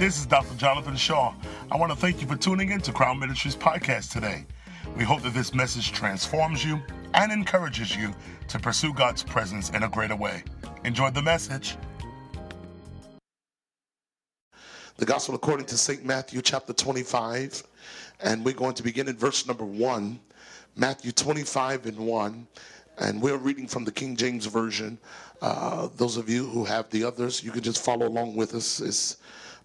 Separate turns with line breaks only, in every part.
This is Dr. Jonathan Shaw. I want to thank you for tuning in to Crown Ministries podcast today. We hope that this message transforms you and encourages you to pursue God's presence in a greater way. Enjoy the message.
The Gospel according to St. Matthew, chapter 25, and we're going to begin in verse number 1. Matthew 25 and 1, and we're reading from the King James Version. Uh, those of you who have the others, you can just follow along with us. It's,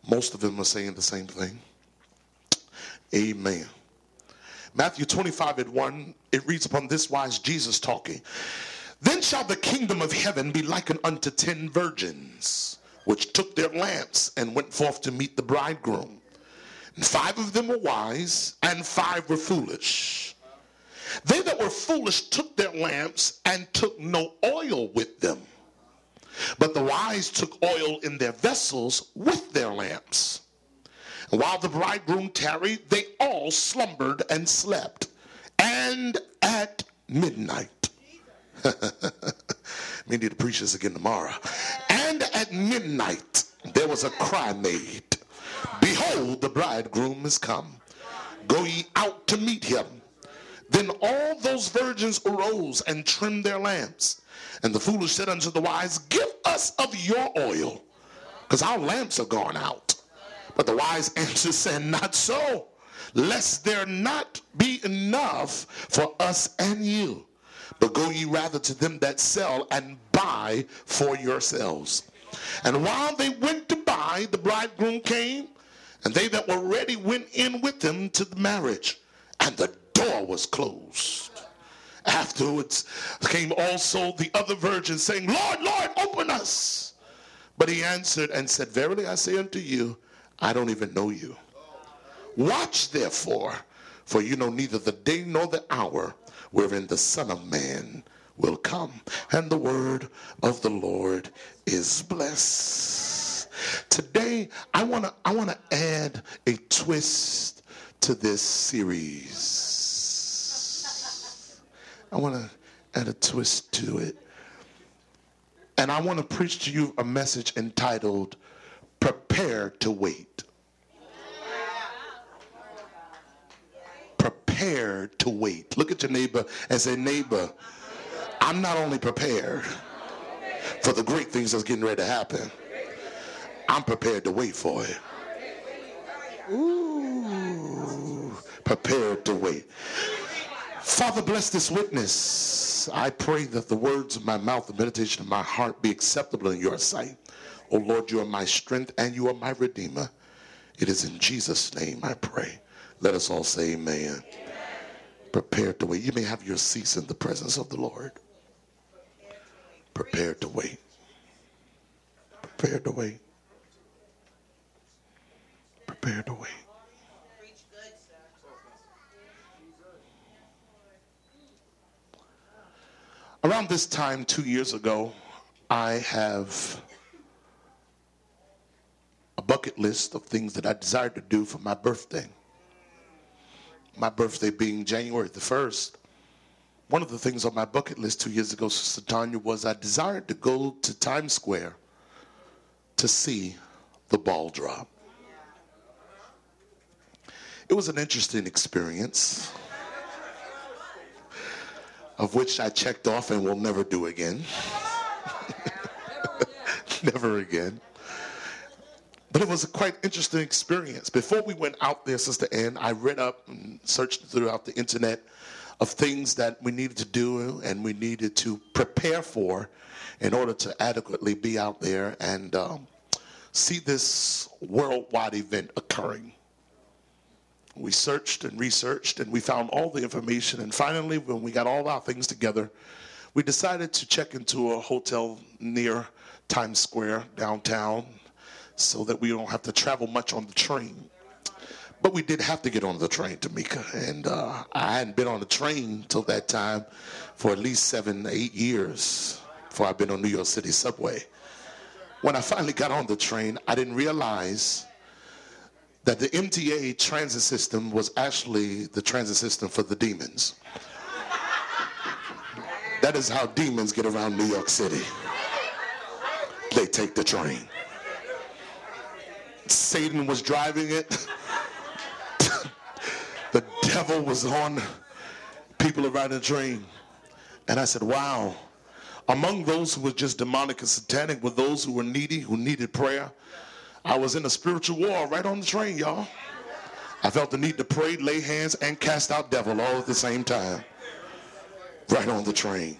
most of them are saying the same thing. Amen. Matthew 25 and 1, it reads upon this wise Jesus talking. Then shall the kingdom of heaven be likened unto ten virgins, which took their lamps and went forth to meet the bridegroom. And five of them were wise, and five were foolish. They that were foolish took their lamps and took no oil with them. But the wise took oil in their vessels with their lamps. While the bridegroom tarried, they all slumbered and slept. And at midnight, we need to preach this again tomorrow. And at midnight, there was a cry made Behold, the bridegroom is come. Go ye out to meet him. Then all those virgins arose and trimmed their lamps. And the foolish said unto the wise, Give us of your oil, because our lamps are gone out. But the wise answered, saying, Not so, lest there not be enough for us and you. But go ye rather to them that sell and buy for yourselves. And while they went to buy, the bridegroom came, and they that were ready went in with him to the marriage, and the door was closed. Afterwards came also the other virgins, saying, Lord, Lord, open us. But he answered and said, Verily I say unto you, I don't even know you. Watch therefore, for you know neither the day nor the hour wherein the Son of Man will come. And the word of the Lord is blessed. Today, I want to I want to add a twist to this series. I want to add a twist to it. And I want to preach to you a message entitled Prepare to Wait. Prepare to wait. Look at your neighbor and say, Neighbor, I'm not only prepared for the great things that's getting ready to happen, I'm prepared to wait for it. Ooh, prepared to wait. Father, bless this witness. I pray that the words of my mouth, the meditation of my heart be acceptable in your sight. Oh Lord, you are my strength and you are my redeemer. It is in Jesus' name I pray. Let us all say amen. amen. To wait. You may have your seats in the presence of the Lord. Prepared to wait. Prepared to wait. Prepared to wait. Around this time, two years ago, I have a bucket list of things that I desired to do for my birthday. My birthday being January the 1st. One of the things on my bucket list two years ago, Sister Tanya, was I desired to go to Times Square to see the ball drop. It was an interesting experience of which I checked off and will never do again. never again. But it was a quite interesting experience. Before we went out there, Sister Ann, I read up and searched throughout the internet of things that we needed to do and we needed to prepare for in order to adequately be out there and um, see this worldwide event occurring. We searched and researched and we found all the information. And finally, when we got all our things together, we decided to check into a hotel near Times Square downtown so that we don't have to travel much on the train. But we did have to get on the train, Tamika. And uh, I hadn't been on the train till that time for at least seven, eight years before I've been on New York City subway. When I finally got on the train, I didn't realize that the MTA transit system was actually the transit system for the demons. That is how demons get around New York City. They take the train. Satan was driving it. the devil was on people around the train. And I said, wow. Among those who were just demonic and satanic were those who were needy, who needed prayer. I was in a spiritual war right on the train, y'all. I felt the need to pray, lay hands, and cast out devil all at the same time. Right on the train.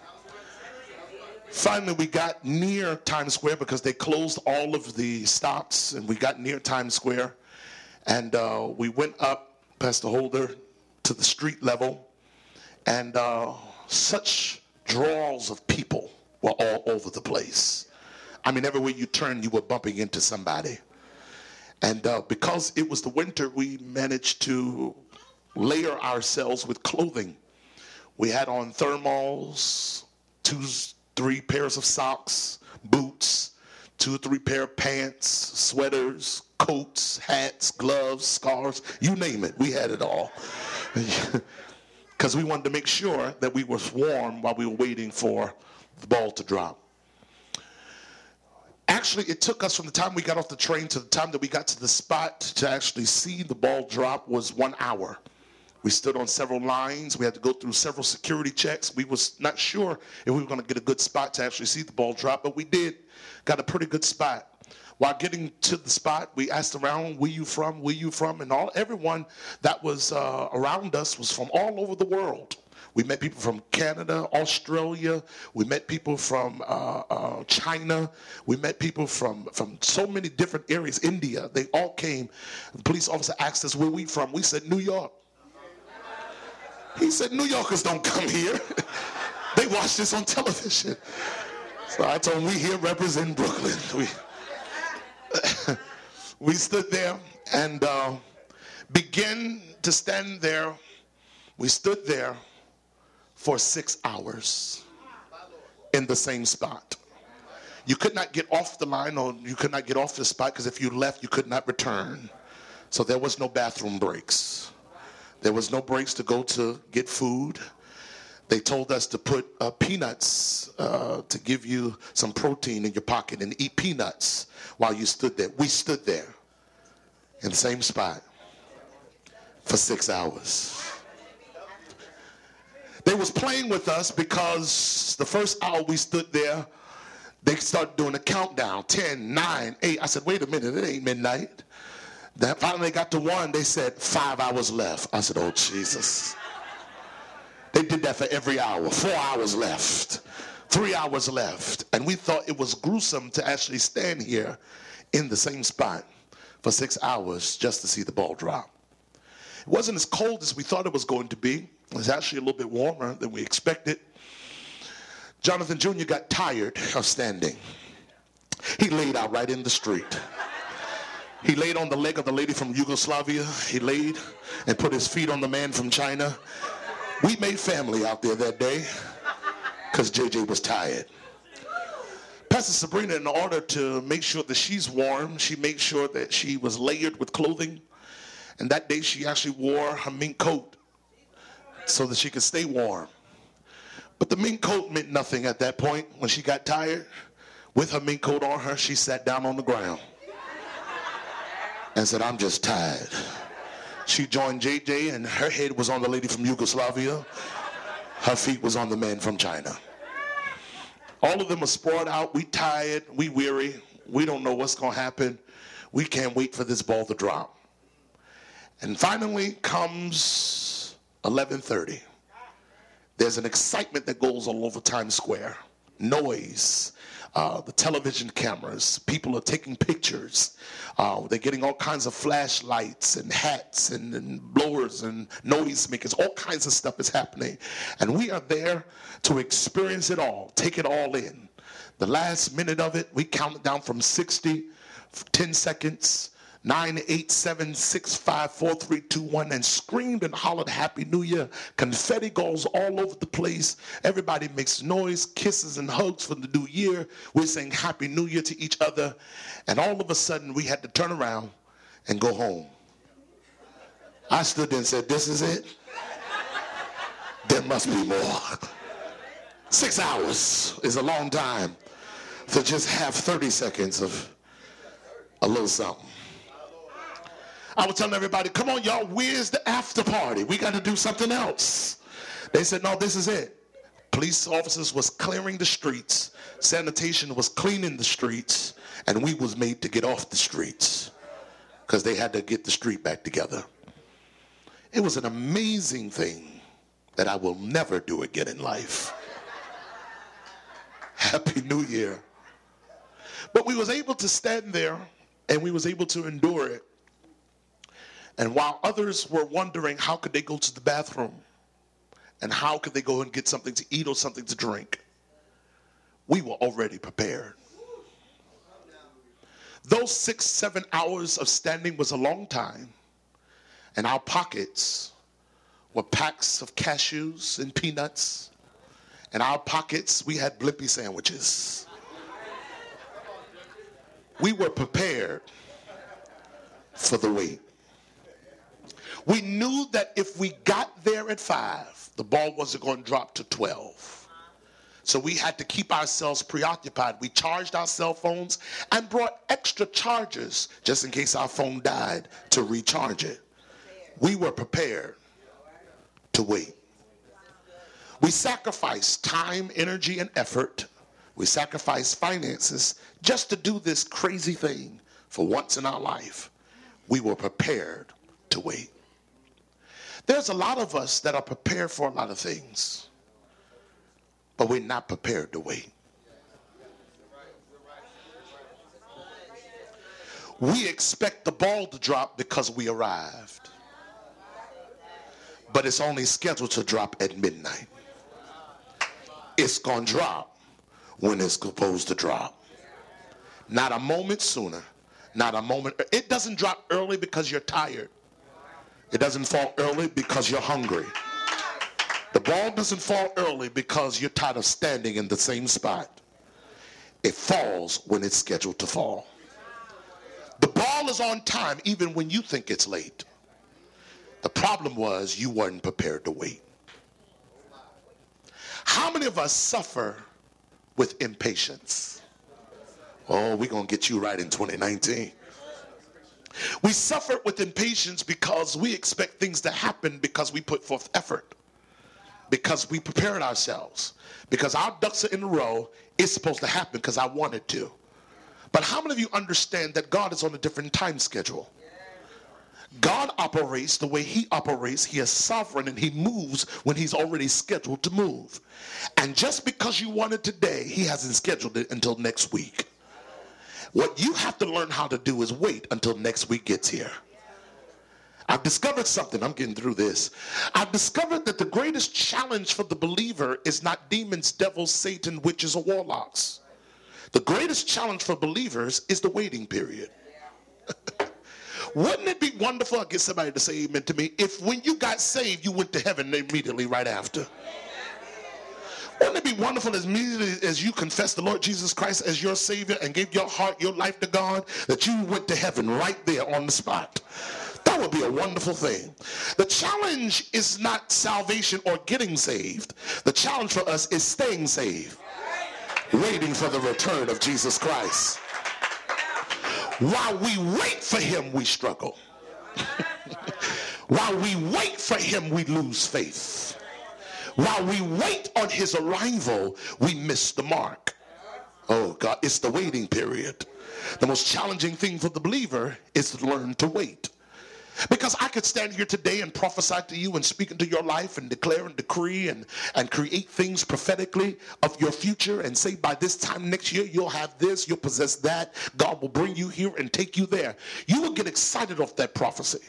Finally, we got near Times Square because they closed all of the stops, and we got near Times Square. And uh, we went up, Pastor Holder, to the street level, and uh, such draws of people were all over the place. I mean, everywhere you turned, you were bumping into somebody. And uh, because it was the winter, we managed to layer ourselves with clothing. We had on thermals, two, three pairs of socks, boots, two or three pair of pants, sweaters, coats, hats, gloves, scarves, you name it. We had it all. Because we wanted to make sure that we were warm while we were waiting for the ball to drop. Actually, it took us from the time we got off the train to the time that we got to the spot to actually see the ball drop was one hour. We stood on several lines. We had to go through several security checks. We was not sure if we were going to get a good spot to actually see the ball drop, but we did. Got a pretty good spot. While getting to the spot, we asked around, "Where you from? Where you from?" And all everyone that was uh, around us was from all over the world. We met people from Canada, Australia. We met people from uh, uh, China. We met people from, from so many different areas, India. They all came. The police officer asked us where we from. We said, New York. He said, New Yorkers don't come here. they watch this on television. So I told him, we here represent Brooklyn. We, we stood there and uh, began to stand there. We stood there for six hours in the same spot. You could not get off the line or you could not get off the spot because if you left, you could not return. So there was no bathroom breaks. There was no breaks to go to get food. They told us to put uh, peanuts uh, to give you some protein in your pocket and eat peanuts while you stood there. We stood there in the same spot for six hours. They was playing with us because the first hour we stood there, they started doing a countdown 10, 9, 8. I said, wait a minute, it ain't midnight. Then finally got to one, they said, five hours left. I said, oh, Jesus. They did that for every hour. Four hours left, three hours left. And we thought it was gruesome to actually stand here in the same spot for six hours just to see the ball drop. It wasn't as cold as we thought it was going to be. It was actually a little bit warmer than we expected. Jonathan Jr. got tired of standing. He laid out right in the street. He laid on the leg of the lady from Yugoslavia. He laid and put his feet on the man from China. We made family out there that day because JJ was tired. Pastor Sabrina, in order to make sure that she's warm, she made sure that she was layered with clothing. And that day she actually wore her mink coat so that she could stay warm. But the mink coat meant nothing at that point. When she got tired, with her mink coat on her, she sat down on the ground and said, I'm just tired. She joined JJ, and her head was on the lady from Yugoslavia. Her feet was on the man from China. All of them are sprawled out. We tired. We weary. We don't know what's going to happen. We can't wait for this ball to drop. And finally comes 11:30. There's an excitement that goes all over Times Square. Noise, uh, the television cameras. People are taking pictures. Uh, they're getting all kinds of flashlights and hats and, and blowers and noisemakers. All kinds of stuff is happening. And we are there to experience it all, take it all in. The last minute of it, we count down from 60, 10 seconds, nine eight seven six five four three two one and screamed and hollered happy new year. Confetti goes all over the place. Everybody makes noise kisses and hugs for the new year. We're saying happy new year to each other. And all of a sudden we had to turn around and go home. I stood there and said this is it? There must be more. Six hours is a long time to just have 30 seconds of a little something I was telling everybody, come on, y'all, where's the after party? We got to do something else. They said, no, this is it. Police officers was clearing the streets. Sanitation was cleaning the streets. And we was made to get off the streets because they had to get the street back together. It was an amazing thing that I will never do again in life. Happy New Year. But we was able to stand there and we was able to endure it. And while others were wondering how could they go to the bathroom and how could they go and get something to eat or something to drink, we were already prepared. Those six, seven hours of standing was a long time, and our pockets were packs of cashews and peanuts. In our pockets, we had blippy sandwiches. We were prepared for the wait. We knew that if we got there at five, the ball wasn't going to drop to 12. So we had to keep ourselves preoccupied. We charged our cell phones and brought extra chargers just in case our phone died to recharge it. We were prepared to wait. We sacrificed time, energy, and effort. We sacrificed finances just to do this crazy thing for once in our life. We were prepared to wait. There's a lot of us that are prepared for a lot of things, but we're not prepared to wait. We expect the ball to drop because we arrived, but it's only scheduled to drop at midnight. It's going to drop when it's supposed to drop. Not a moment sooner, not a moment. It doesn't drop early because you're tired. It doesn't fall early because you're hungry. The ball doesn't fall early because you're tired of standing in the same spot. It falls when it's scheduled to fall. The ball is on time even when you think it's late. The problem was you weren't prepared to wait. How many of us suffer with impatience? Oh, we're going to get you right in 2019. We suffer with impatience because we expect things to happen because we put forth effort, because we prepared ourselves, because our ducks are in a row. It's supposed to happen because I wanted to. But how many of you understand that God is on a different time schedule? God operates the way he operates. He is sovereign and he moves when he's already scheduled to move. And just because you want it today, he hasn't scheduled it until next week. What you have to learn how to do is wait until next week gets here. I've discovered something. I'm getting through this. I've discovered that the greatest challenge for the believer is not demons, devils, Satan, witches, or warlocks. The greatest challenge for believers is the waiting period. Wouldn't it be wonderful? I get somebody to say amen to me. If when you got saved, you went to heaven immediately right after. Wouldn't it be wonderful as immediately as you confess the Lord Jesus Christ as your Savior and gave your heart, your life to God, that you went to heaven right there on the spot? That would be a wonderful thing. The challenge is not salvation or getting saved. The challenge for us is staying saved, waiting for the return of Jesus Christ. While we wait for him, we struggle. While we wait for him, we lose faith. While we wait on his arrival, we miss the mark. Oh God, it's the waiting period. The most challenging thing for the believer is to learn to wait. Because I could stand here today and prophesy to you and speak into your life and declare and decree and, and create things prophetically of your future and say by this time next year you'll have this, you'll possess that. God will bring you here and take you there. You will get excited off that prophecy.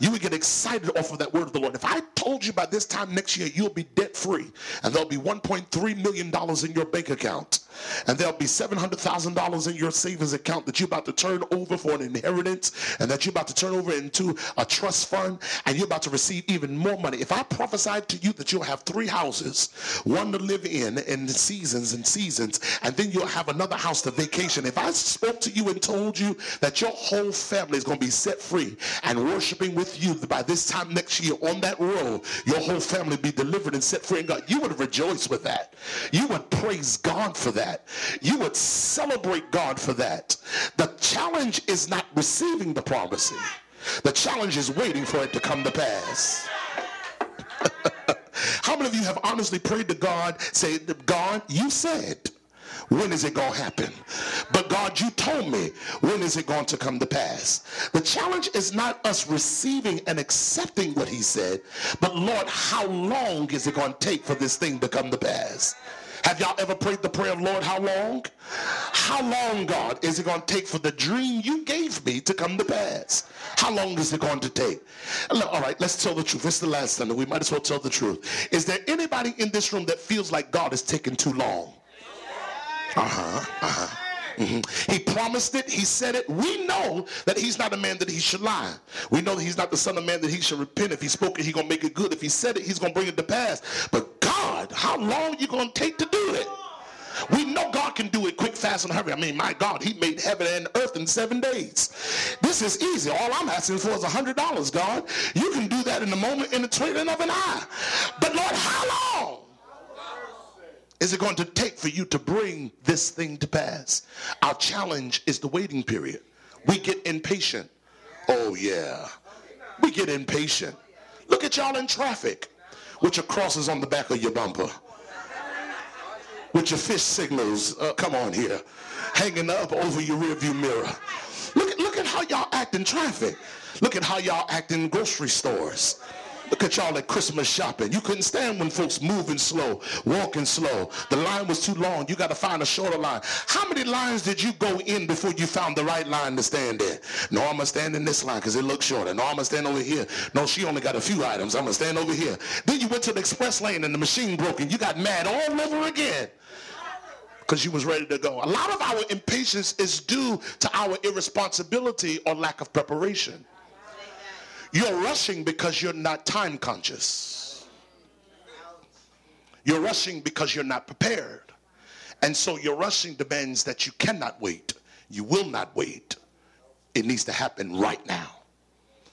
You would get excited off of that word of the Lord. If I told you by this time next year you'll be debt free and there'll be $1.3 million in your bank account and there'll be $700,000 in your savings account that you're about to turn over for an inheritance and that you're about to turn over into a trust fund and you're about to receive even more money. If I prophesied to you that you'll have three houses, one to live in in seasons and seasons, and then you'll have another house to vacation. If I spoke to you and told you that your whole family is going to be set free and worshiping with you by this time next year on that road, your whole family be delivered and set free in God, you would rejoice with that. You would praise God for that that. You would celebrate God for that. The challenge is not receiving the prophecy. The challenge is waiting for it to come to pass. How many of you have honestly prayed to God, say, God, you said, when is it going to happen? But God, you told me, when is it going to come to pass? The challenge is not us receiving and accepting what he said, but Lord, how long is it going to take for this thing to come to pass? Have y'all ever prayed the prayer of Lord, how long? How long, God, is it going to take for the dream you gave me to come to pass? How long is it going to take? All right, let's tell the truth. It's the last Sunday. We might as well tell the truth. Is there anybody in this room that feels like God is taking too long? Uh-huh, uh-huh. Mm-hmm. He promised it. He said it. We know that he's not a man that he should lie. We know that he's not the son of man that he should repent. If he spoke it, he's going to make it good. If he said it, he's going to bring it to pass. But God, how long you going to take to do it? We know God can do it quick, fast, and hurry. I mean, my God, he made heaven and earth in seven days. This is easy. All I'm asking for is a $100, God. You can do that in a moment, in the twinkling of an eye. But Lord, how long? is it going to take for you to bring this thing to pass? Our challenge is the waiting period. We get impatient. Oh, yeah. We get impatient. Look at y'all in traffic with your crosses on the back of your bumper, with your fish signals, uh, come on here, hanging up over your rearview mirror. Look look at how y'all act in traffic. Look at how y'all act in grocery stores. Look at y'all at Christmas shopping. You couldn't stand when folks moving slow, walking slow. The line was too long. You got to find a shorter line. How many lines did you go in before you found the right line to stand in? No, I'm going to stand in this line because it looks shorter. No, I'm going to stand over here. No, she only got a few items. I'm going to stand over here. Then you went to the express lane and the machine broke and you got mad all over again because you was ready to go. A lot of our impatience is due to our irresponsibility or lack of preparation. You're rushing because you're not time conscious. You're rushing because you're not prepared. And so your rushing demands that you cannot wait. You will not wait. It needs to happen right now.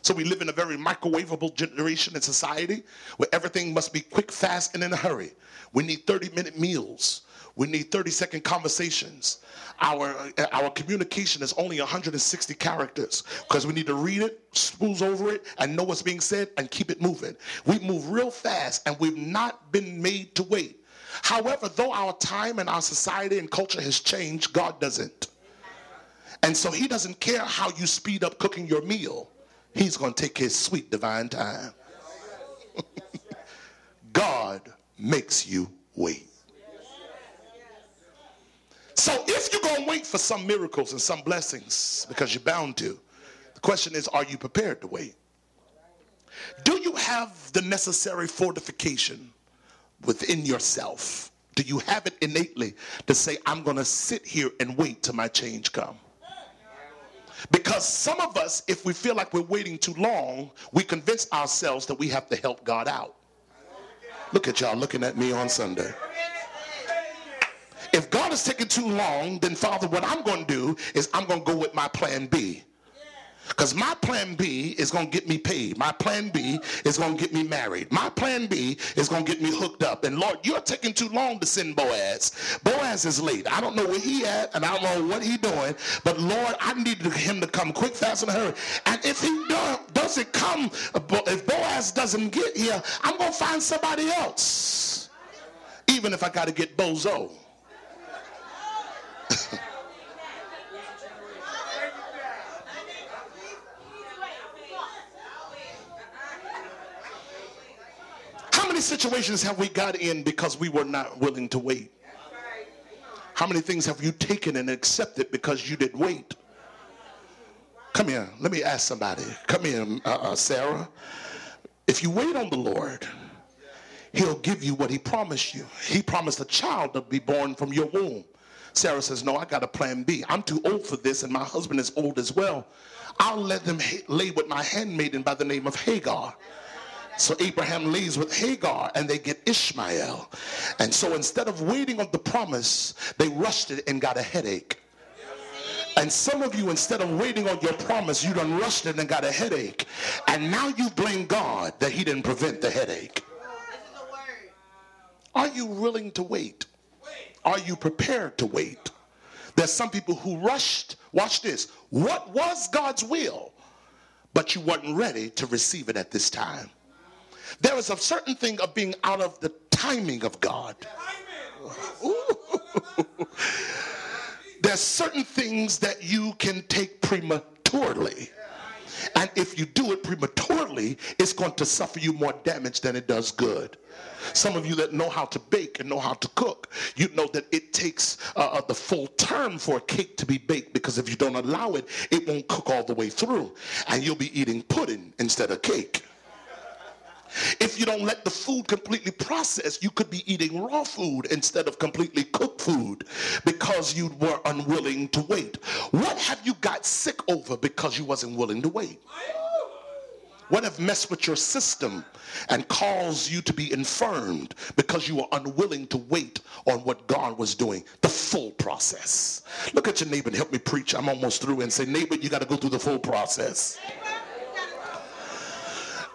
So we live in a very microwavable generation and society where everything must be quick, fast, and in a hurry. We need 30 minute meals. We need 30 second conversations. Our, uh, our communication is only 160 characters because we need to read it, spools over it, and know what's being said and keep it moving. We move real fast and we've not been made to wait. However, though our time and our society and culture has changed, God doesn't. And so he doesn't care how you speed up cooking your meal. He's going to take his sweet divine time. God makes you wait. So if you're going to wait for some miracles and some blessings, because you're bound to, the question is, are you prepared to wait? Do you have the necessary fortification within yourself? Do you have it innately to say, I'm going to sit here and wait till my change come? Because some of us, if we feel like we're waiting too long, we convince ourselves that we have to help God out. Look at y'all looking at me on Sunday. If God is taking too long, then Father, what I'm going to do is I'm going to go with my plan B. Because my plan B is going to get me paid. My plan B is going to get me married. My plan B is going to get me hooked up. And Lord, you're taking too long to send Boaz. Boaz is late. I don't know where he at and I don't know what he doing. But Lord, I need him to come quick, fast, and hurry. And if he doesn't come, if Boaz doesn't get here, I'm going to find somebody else. Even if I got to get Bozo. How many situations have we got in because we were not willing to wait? How many things have you taken and accepted because you didn't wait? Come here. Let me ask somebody. Come here, uh, uh, Sarah. If you wait on the Lord, He'll give you what He promised you. He promised a child to be born from your womb. Sarah says, No, I got a plan B. I'm too old for this, and my husband is old as well. I'll let them lay with my handmaiden by the name of Hagar. So Abraham lays with Hagar and they get Ishmael. And so instead of waiting on the promise, they rushed it and got a headache. And some of you, instead of waiting on your promise, you done rushed it and got a headache. And now you blame God that he didn't prevent the headache. Are you willing to wait? Are you prepared to wait? There's some people who rushed, watch this, what was God's will? but you weren't ready to receive it at this time. There is a certain thing of being out of the timing of God. There's certain things that you can take prematurely. And if you do it prematurely, it's going to suffer you more damage than it does good. Some of you that know how to bake and know how to cook, you know that it takes uh, uh, the full term for a cake to be baked because if you don't allow it, it won't cook all the way through. And you'll be eating pudding instead of cake. If you don't let the food completely process, you could be eating raw food instead of completely cooked food because you were unwilling to wait. What have you got sick over because you wasn't willing to wait? What have messed with your system and caused you to be infirmed because you were unwilling to wait on what God was doing? The full process. Look at your neighbor and help me preach. I'm almost through and say, neighbor, you got to go through the full process.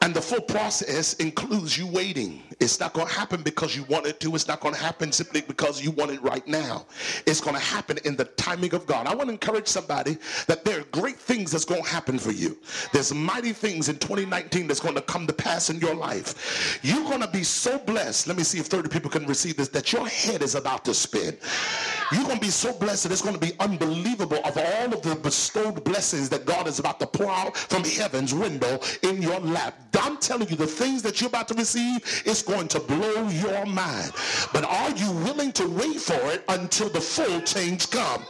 And the full process includes you waiting. It's not going to happen because you want it to. It's not going to happen simply because you want it right now. It's going to happen in the timing of God. I want to encourage somebody that there are great things that's going to happen for you. There's mighty things in 2019 that's going to come to pass in your life. You're going to be so blessed. Let me see if 30 people can receive this that your head is about to spin. You're going to be so blessed that it's going to be unbelievable of all of the bestowed blessings that God is about to pour out from heaven's window in your lap. I'm telling you, the things that you're about to receive is going to blow your mind. But are you willing to wait for it until the full change come?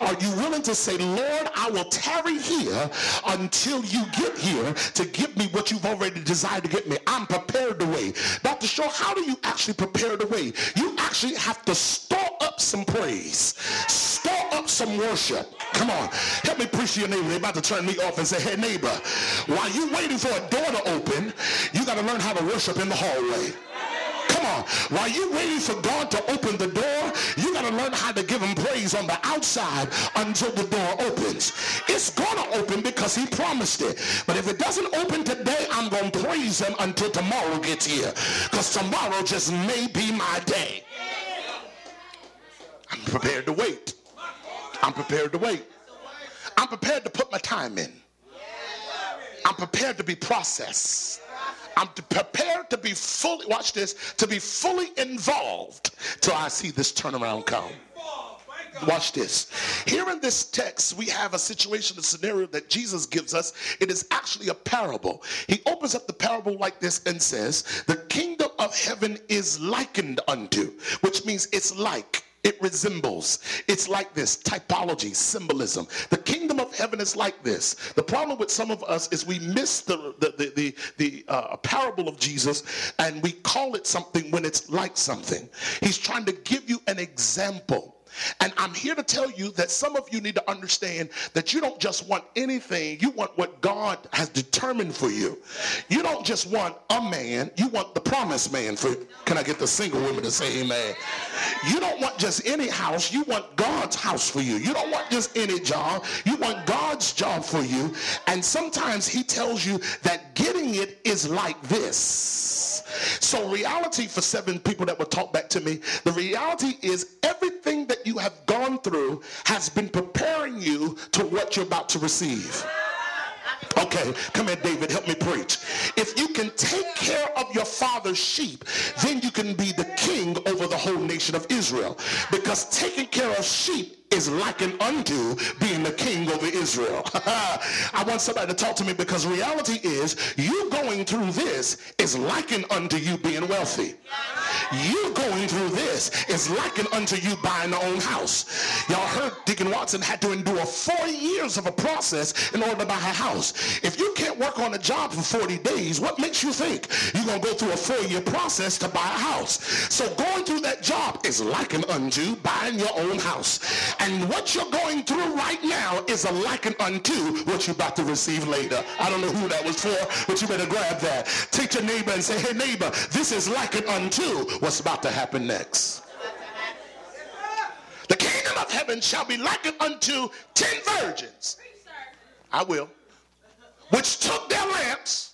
Are you willing to say, Lord, I will tarry here until you get here to give me what you've already desired to get me? I'm prepared to wait. Dr. Shaw, how do you actually prepare the way? You actually have to store up some praise. Store some worship. Come on. Help me preach to your neighbor. They're about to turn me off and say, hey, neighbor, while you waiting for a door to open, you got to learn how to worship in the hallway. Come on. While you're waiting for God to open the door, you got to learn how to give him praise on the outside until the door opens. It's going to open because he promised it. But if it doesn't open today, I'm going to praise him until tomorrow gets here. Because tomorrow just may be my day. I'm prepared to wait. I'm prepared to wait. I'm prepared to put my time in. I'm prepared to be processed. I'm prepared to be fully, watch this, to be fully involved till I see this turnaround come. Watch this. Here in this text, we have a situation, a scenario that Jesus gives us. It is actually a parable. He opens up the parable like this and says, The kingdom of heaven is likened unto, which means it's like it resembles. It's like this typology, symbolism. The kingdom of heaven is like this. The problem with some of us is we miss the, the, the, the, the uh, parable of Jesus and we call it something when it's like something. He's trying to give you an example and I'm here to tell you that some of you need to understand that you don't just want anything, you want what God has determined for you. You don't just want a man, you want the promised man for can I get the single women to say amen? You don't want just any house, you want God's house for you. You don't want just any job, you want God's job for you. And sometimes he tells you that getting it is like this. So reality for seven people that were talk back to me, the reality is everything that you have gone through has been preparing you to what you're about to receive. Okay, come here, David, help me preach. If you can take care of your father's sheep, then you can be the king over the whole nation of Israel. Because taking care of sheep is likened unto being the king over Israel. I want somebody to talk to me because reality is you going through this is likened unto you being wealthy. You going through this is likened unto you buying your own house. Y'all heard Deacon Watson had to endure four years of a process in order to buy a house. If you can't work on a job for 40 days, what makes you think you're going to go through a four-year process to buy a house? So going through that job is likened unto buying your own house. And what you're going through right now is a liken unto what you're about to receive later. I don't know who that was for, but you better grab that. Take your neighbor and say, hey neighbor, this is likened unto what's about to happen next. The kingdom of heaven shall be likened unto ten virgins. I will. Which took their lamps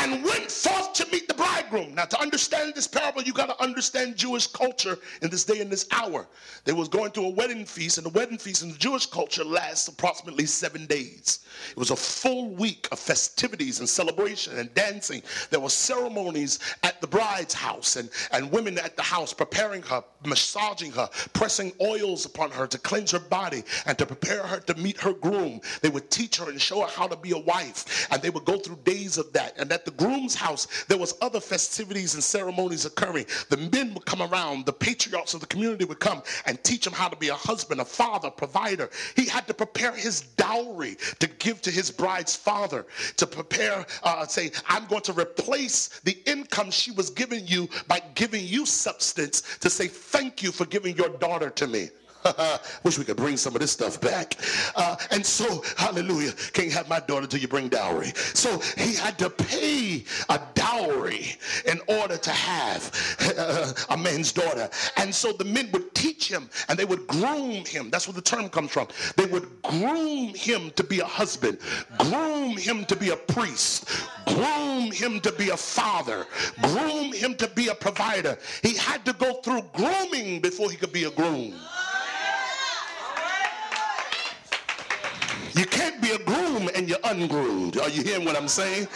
and went forth to meet the bridegroom. Now, to understand this parable, you got to understand Jewish culture in this day and this hour. They was going to a wedding feast, and the wedding feast in the Jewish culture lasts approximately seven days. It was a full week of festivities and celebration and dancing. There were ceremonies at the bride's house and, and women at the house preparing her, massaging her, pressing oils upon her to cleanse her body and to prepare her to meet her groom. They would teach her and show her how to be a wife, and they would go through days of that. And at the groom's house, there was other festivities and ceremonies occurring. The men would come around, the patriarchs of the community would come and teach him how to be a husband, a father, provider. He had to prepare his dowry to give to his bride's father, to prepare, uh, say, I'm going to replace the income she was giving you by giving you substance to say, thank you for giving your daughter to me. Wish we could bring some of this stuff back. Uh, and so, hallelujah, can't have my daughter till you bring dowry. So he had to pay a dowry in order to have uh, a man's daughter. And so the men would teach him and they would groom him. That's where the term comes from. They would groom him to be a husband, groom him to be a priest, groom him to be a father, groom him to be a provider. He had to go through grooming before he could be a groom. You can't be a groom and you're ungroomed. Are you hearing what I'm saying?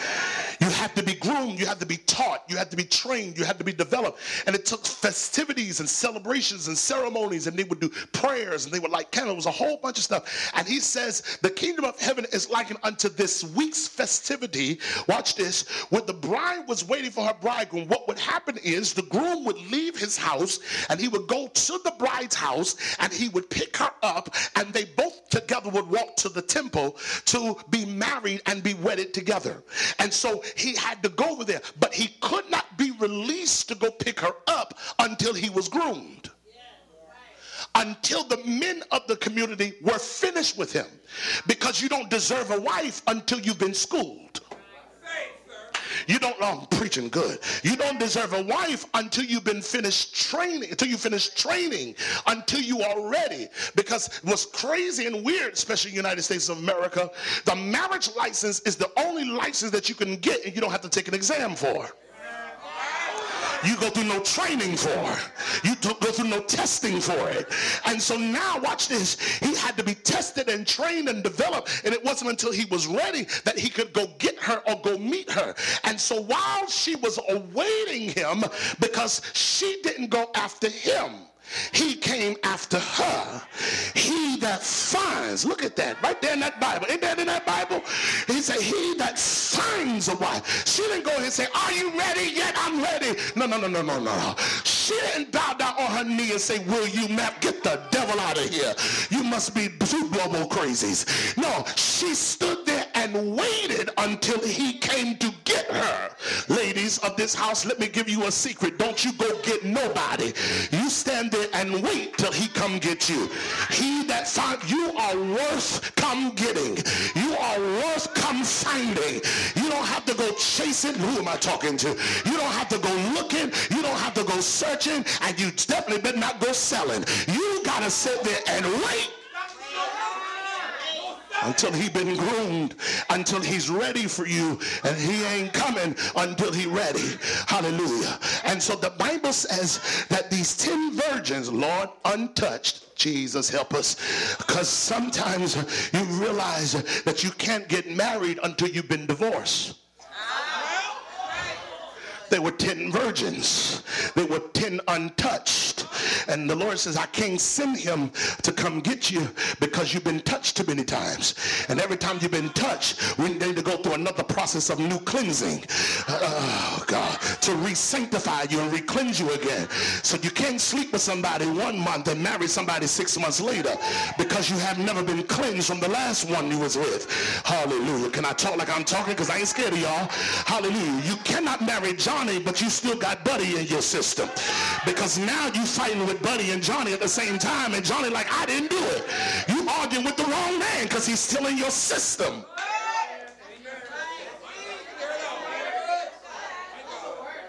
Have to be groomed, you have to be taught, you have to be trained, you have to be developed. And it took festivities and celebrations and ceremonies, and they would do prayers and they would light candles, was a whole bunch of stuff. And he says, The kingdom of heaven is likened unto this week's festivity. Watch this. When the bride was waiting for her bridegroom, what would happen is the groom would leave his house and he would go to the bride's house and he would pick her up, and they both together would walk to the temple to be married and be wedded together. And so he had to go over there, but he could not be released to go pick her up until he was groomed. Until the men of the community were finished with him. Because you don't deserve a wife until you've been schooled. You don't, know I'm preaching good. You don't deserve a wife until you've been finished training, until you finish training, until you are ready. Because what's crazy and weird, especially in the United States of America, the marriage license is the only license that you can get and you don't have to take an exam for you go through no training for. You don't go through no testing for it. And so now, watch this. He had to be tested and trained and developed. And it wasn't until he was ready that he could go get her or go meet her. And so while she was awaiting him, because she didn't go after him, he came after her. He that finds, look at that, right there in that Bible. Ain't that in that Bible? He said, He that finds a wife. She didn't go ahead and say, Are you ready yet? I'm ready. No, no, no, no, no, no. She didn't bow down on her knee and say, Will you map? Get the devil out of here. You must be two global crazies. No, she stood waited until he came to get her. Ladies of this house, let me give you a secret. Don't you go get nobody. You stand there and wait till he come get you. He that find you are worth come getting. You are worth come finding. You don't have to go chasing. Who am I talking to? You don't have to go looking. You don't have to go searching. And you definitely better not go selling. You got to sit there and wait until he been groomed, until he's ready for you, and he ain't coming until he ready. Hallelujah. And so the Bible says that these 10 virgins, Lord, untouched, Jesus help us. Because sometimes you realize that you can't get married until you've been divorced. There were 10 virgins. There were 10 untouched. And the Lord says, I can't send him to come get you because you've been touched too many times. And every time you've been touched, we need to go through another process of new cleansing. Oh, God. To re-sanctify you and re-cleanse you again. So you can't sleep with somebody one month and marry somebody six months later because you have never been cleansed from the last one you was with. Hallelujah. Can I talk like I'm talking? Because I ain't scared of y'all. Hallelujah. You cannot marry Johnny, but you still got Buddy in your system. Because now you fighting with Buddy and Johnny at the same time, and Johnny like, I didn't do it. You arguing with the wrong man because he's still in your system.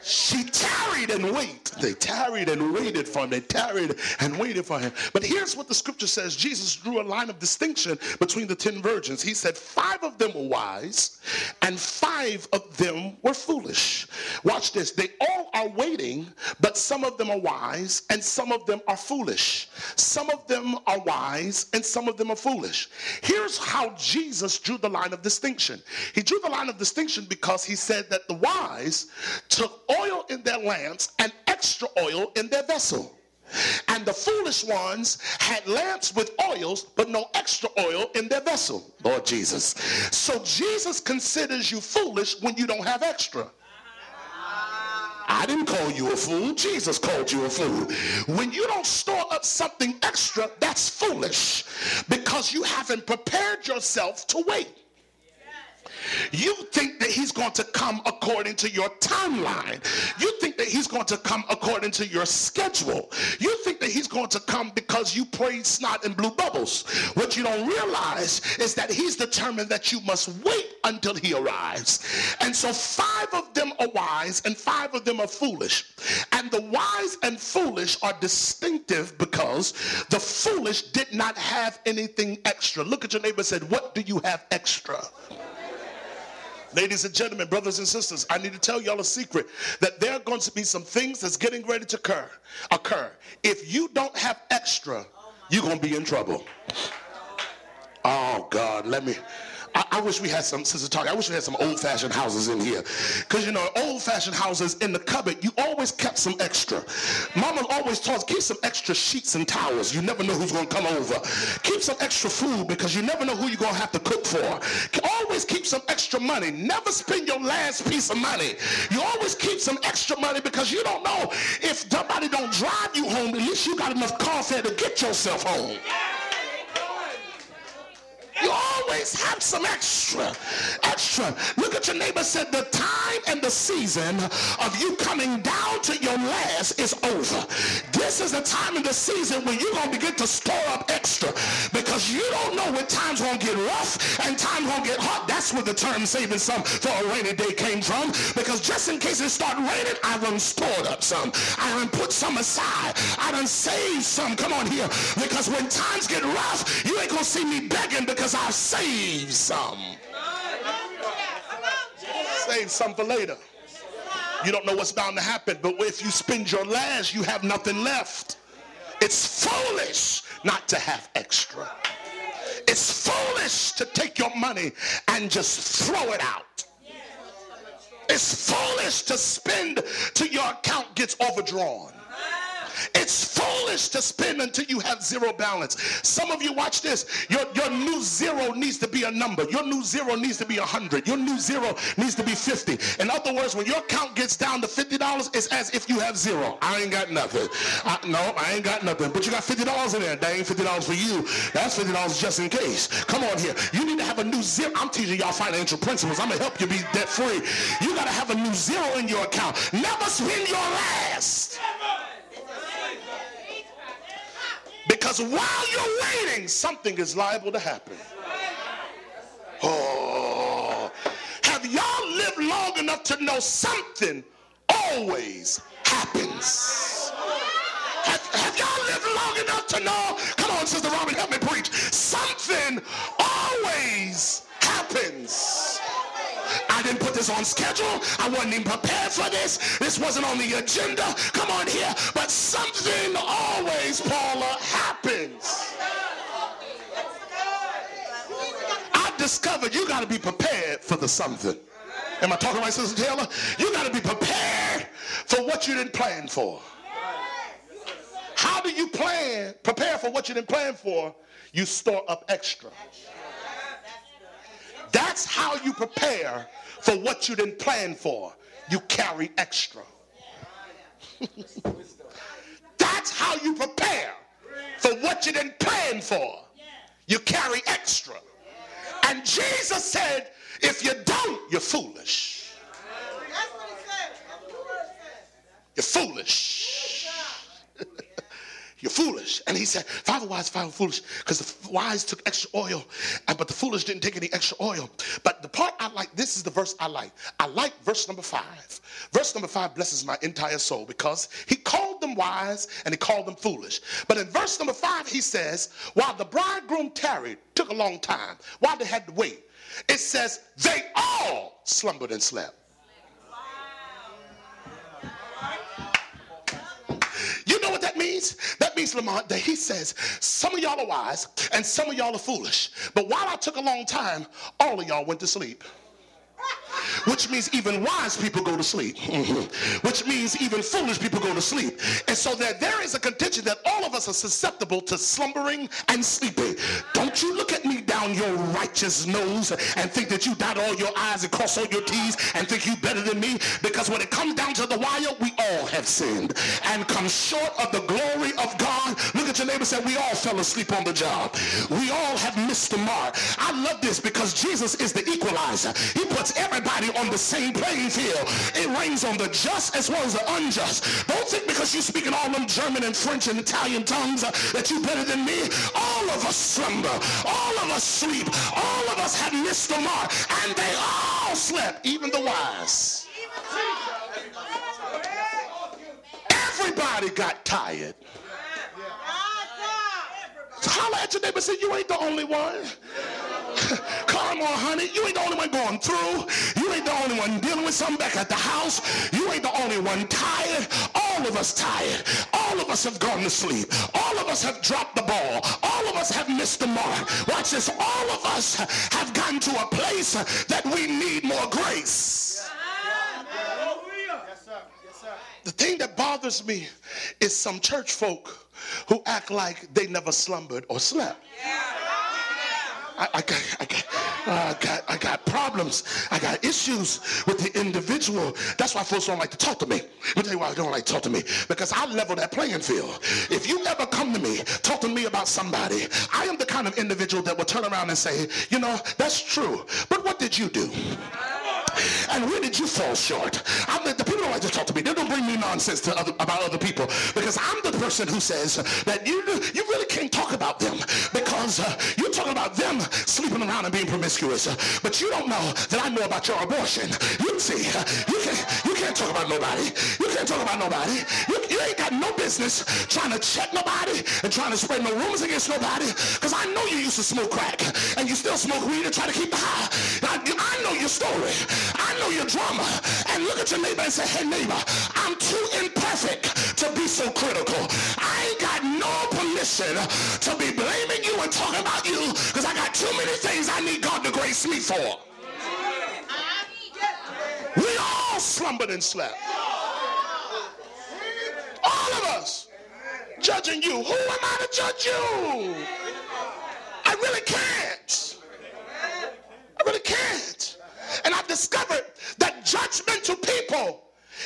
She tarried and wait. They tarried and waited for him. They tarried and waited for him. But here's what the scripture says Jesus drew a line of distinction between the ten virgins. He said, Five of them were wise, and five of them were foolish. Watch this. They all are waiting, but some of them are wise, and some of them are foolish. Some of them are wise, and some of them are foolish. Here's how Jesus drew the line of distinction. He drew the line of distinction because he said that the wise took oil in their lamps and extra oil in their vessel. And the foolish ones had lamps with oils, but no extra oil in their vessel. Lord Jesus. So Jesus considers you foolish when you don't have extra. I didn't call you a fool. Jesus called you a fool. When you don't store up something extra, that's foolish because you haven't prepared yourself to wait. You think that he's going to come according to your timeline. You think that he's going to come according to your schedule. You think that he's going to come because you prayed snot and blue bubbles. What you don't realize is that he's determined that you must wait until he arrives. And so five of them are wise and five of them are foolish. And the wise and foolish are distinctive because the foolish did not have anything extra. Look at your neighbor said, what do you have extra? Ladies and gentlemen, brothers and sisters, I need to tell y'all a secret that there are going to be some things that's getting ready to occur. Occur. If you don't have extra, you're going to be in trouble. Oh God, let me I, I, wish we had some, Sister Talk, I wish we had some old fashioned houses in here. Because, you know, old fashioned houses in the cupboard, you always kept some extra. Mama always taught us, keep some extra sheets and towels. You never know who's going to come over. Keep some extra food because you never know who you're going to have to cook for. Always keep some extra money. Never spend your last piece of money. You always keep some extra money because you don't know if somebody don't drive you home, at least you got enough car fare to get yourself home. You always have some extra. Extra. Look at your neighbor said the time and the season of you coming down to your last is over. This is the time and the season when you're going to begin to store up extra because you don't know when time's going to get rough and time's going to get hot. That's where the term saving some for a rainy day came from because just in case it start raining, I done stored up some. I done put some aside. I done saved some. Come on here. Because when times get rough, you ain't going to see me begging because because I saved some. Save some for later. You don't know what's bound to happen, but if you spend your last, you have nothing left. It's foolish not to have extra. It's foolish to take your money and just throw it out. It's foolish to spend till your account gets overdrawn. It's foolish to spend until you have zero balance. Some of you watch this. Your, your new zero needs to be a number. Your new zero needs to be a 100. Your new zero needs to be 50. In other words, when your account gets down to $50, it's as if you have zero. I ain't got nothing. I, no, I ain't got nothing. But you got $50 in there. That ain't $50 for you. That's $50 just in case. Come on here. You need to have a new zero. I'm teaching y'all financial principles. I'm going to help you be debt free. You got to have a new zero in your account. Never spend your last. Because while you're waiting, something is liable to happen. Oh, have y'all lived long enough to know something always happens? Have, have y'all lived long enough to know? Come on, Sister Robin, help me preach. Something always happens. This on schedule. I wasn't even prepared for this. This wasn't on the agenda. Come on here. But something always, Paula, happens. I discovered you got to be prepared for the something. Am I talking right, Sister Taylor? You got to be prepared for what you didn't plan for. How do you plan, prepare for what you didn't plan for? You store up extra. That's how you prepare for what you didn't plan for. You carry extra. That's how you prepare for what you didn't plan for. You carry extra. And Jesus said, if you don't, you're foolish. You're foolish. You're foolish. And he said, five wise, five foolish, because the wise took extra oil, but the foolish didn't take any extra oil. But the part I like, this is the verse I like. I like verse number five. Verse number five blesses my entire soul because he called them wise and he called them foolish. But in verse number five, he says, while the bridegroom tarried, took a long time, while they had to wait, it says, they all slumbered and slept. Means? That means, Lamont, that he says, some of y'all are wise and some of y'all are foolish. But while I took a long time, all of y'all went to sleep which means even wise people go to sleep, which means even foolish people go to sleep. And so that there is a contention that all of us are susceptible to slumbering and sleeping. Don't you look at me down your righteous nose and think that you dot all your I's and cross all your T's and think you better than me because when it comes down to the wire, we all have sinned and come short of the glory of God. Look at your neighbor and say, we all fell asleep on the job. We all have missed the mark. I love this because Jesus is the equalizer. He puts everybody on the same playing field. It rains on the just as well as the unjust. Don't think because you're speaking all them German and French and Italian tongues uh, that you're better than me. All of us slumber. All of us sleep. All of us have missed the mark. And they all slept, even the wise. Everybody got tired. Holler at your neighbor say, you ain't the only one. Come on, honey. You ain't the only one going through. You ain't the only one dealing with something back at the house. You ain't the only one tired. All of us tired. All of us have gone to sleep. All of us have dropped the ball. All of us have missed the mark. Watch this. All of us have gotten to a place that we need more grace. The thing that bothers me is some church folk who act like they never slumbered or slept. I, I, got, I, got, I, got, I got problems. I got issues with the individual. That's why folks don't like to talk to me. Let me tell you why I don't like to talk to me. Because I level that playing field. If you ever come to me, talk to me about somebody, I am the kind of individual that will turn around and say, you know, that's true. But what did you do? And where did you fall short? I'm the, the people don't like to talk to me. They don't bring me nonsense to other, about other people because I'm the person who says that you you really can't talk about them because uh, you're talking about them sleeping around and being promiscuous, but you don't know that I know about your abortion. You see, you can't you can't talk about nobody. You can't talk about nobody. You, you ain't got no business trying to check nobody and trying to spread no rumors against nobody because I know you used to smoke crack and you still smoke weed and try to keep the high. I, I know your story. I know your drama. And look at your neighbor and say, hey neighbor, I'm too imperfect to be so critical. I ain't got no permission to be blaming you and talking about you because I got too many things I need God to grace me for. We all slumbered and slept. All of us judging you. Who am I to judge you? I really can't. I really can't. And I've discovered that judgmental people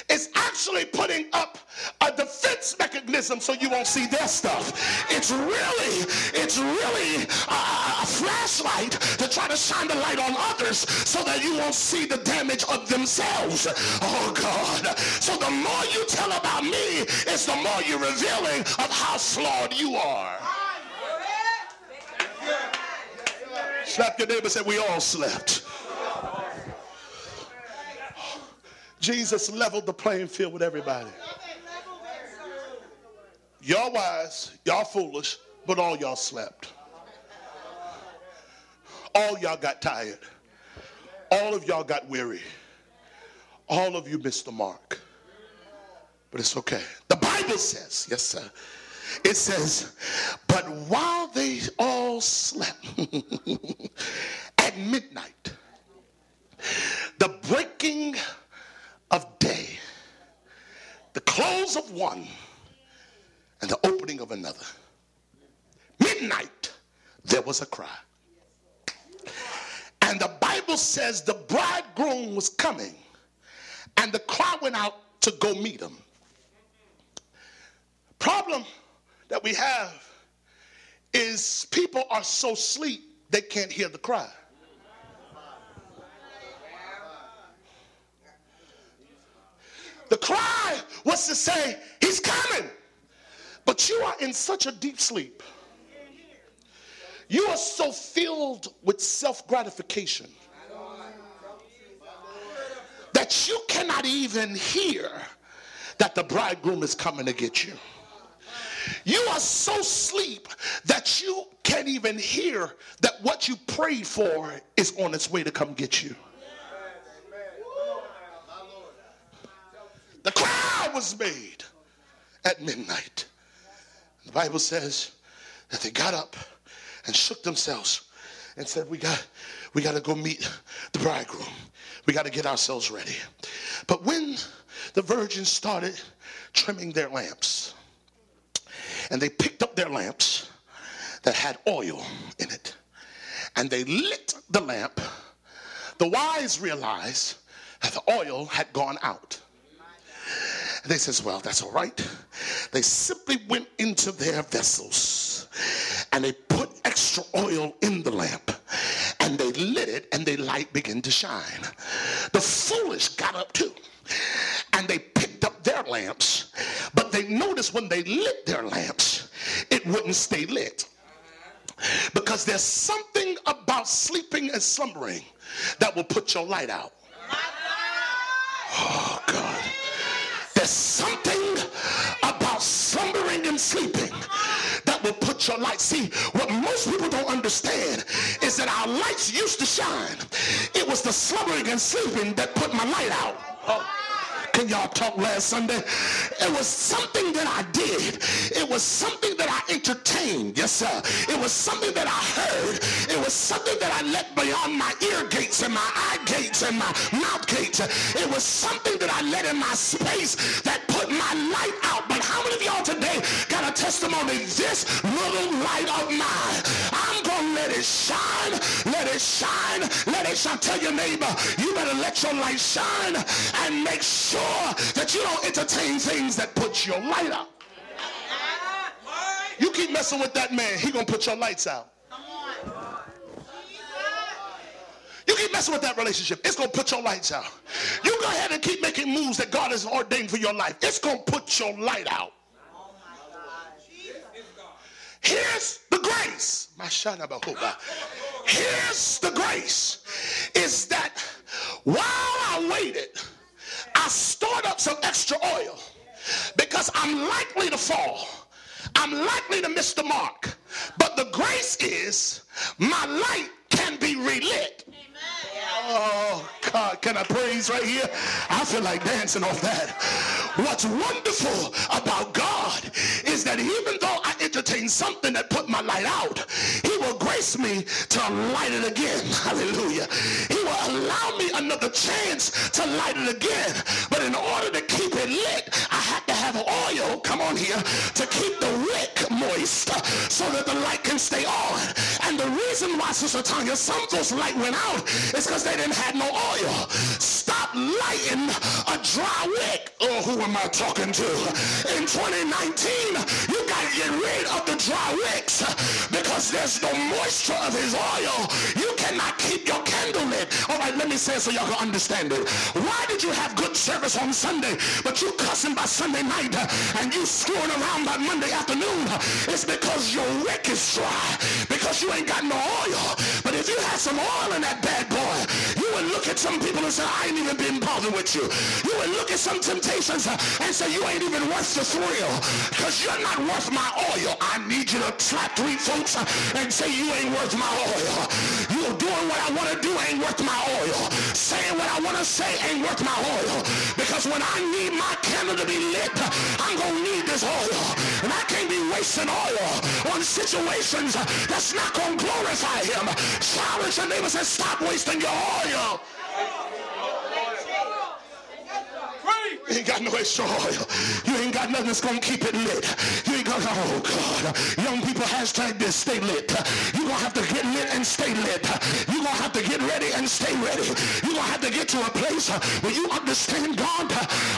is actually putting up a defense mechanism so you won't see their stuff. It's really, it's really a, a, flashlight to try to shine the light on others so that you won't see the damage of themselves. Oh God. So the more you tell about me, it's the more you're revealing of how flawed you are. Slap your neighbor and say, we all slept. Jesus leveled the playing field with everybody. Y'all wise, y'all foolish, but all y'all slept. All y'all got tired. All of y'all got weary. All of you missed the mark. But it's okay. The Bible says, yes, sir. It says, but while they all slept at midnight, the breaking close of one, and the opening of another. Midnight, there was a cry. And the Bible says the bridegroom was coming, and the cry went out to go meet him. Problem that we have is people are so asleep they can't hear the cry. The cry was to say, He's coming. But you are in such a deep sleep. You are so filled with self gratification that you cannot even hear that the bridegroom is coming to get you. You are so asleep that you can't even hear that what you prayed for is on its way to come get you. Was made at midnight. The Bible says that they got up and shook themselves and said, We got we got to go meet the bridegroom. We got to get ourselves ready. But when the virgins started trimming their lamps, and they picked up their lamps that had oil in it, and they lit the lamp, the wise realized that the oil had gone out. They says, well, that's all right. They simply went into their vessels and they put extra oil in the lamp and they lit it and the light began to shine. The foolish got up too and they picked up their lamps, but they noticed when they lit their lamps, it wouldn't stay lit. Because there's something about sleeping and slumbering that will put your light out. Oh. There's something about slumbering and sleeping that will put your light. See, what most people don't understand is that our lights used to shine. It was the slumbering and sleeping that put my light out. Oh. Can y'all talk last Sunday? It was something that I did. It was something that I entertained. Yes, sir. It was something that I heard. It was something that I let beyond my ear gates and my eye gates and my mouth gates. It was something that I let in my space that put my light out. But how many of y'all today got testimony? This little light of mine, I'm going to let it shine. Let it shine. Let it shine. Tell your neighbor, you better let your light shine and make sure that you don't entertain things that put your light out. You keep messing with that man, he gonna put your lights out. You keep messing with that relationship, it's gonna put your lights out. You go ahead and keep making moves that God has ordained for your life. It's gonna put your light out. Here's the grace. Here's the grace. Is that while I waited, I stored up some extra oil because I'm likely to fall. I'm likely to miss the mark. But the grace is my light can be relit. Oh, God, can I praise right here? I feel like dancing off that. What's wonderful about God is that even though I entertain something that put my light out, he will grace me to light it again. Hallelujah. He will allow me another chance to light it again. But in order to keep it lit, I have to have oil, come on here, to keep the wick moist so that the light can stay on. And the reason why, Sister Tanya, some those light went out is because they didn't have no oil. Stop lighting a dry wick. Oh, who am I talking to? In 2019, you got to get rid of the dry wicks because there's no moisture of his oil. You cannot keep your candle lit. All right, let me say so y'all can understand it. Why did you have good service on Sunday, but you cussing by Sunday night uh, and you screwing around by Monday afternoon? Uh, it's because your wick is dry, because you ain't got no oil. But if you had some oil in that bad boy, you would look at some people and say, I ain't even been bothered with you. You would look at some temptations uh, and say, you ain't even worth the thrill because you're not worth my oil. I need you to slap three folks and say, you ain't worth my oil. Doing what I want to do ain't worth my oil. Saying what I want to say ain't worth my oil. Because when I need my candle to be lit, I'm going to need this oil. And I can't be wasting oil on situations that's not going to glorify him. Challenge your neighbor says, stop wasting your oil. You ain't got no extra oil. You ain't got nothing that's gonna keep it lit. You ain't got oh God. Young people hashtag this, stay lit. you gonna have to get lit and stay lit. you gonna have to get ready and stay ready. you gonna have to get to a place where you understand God.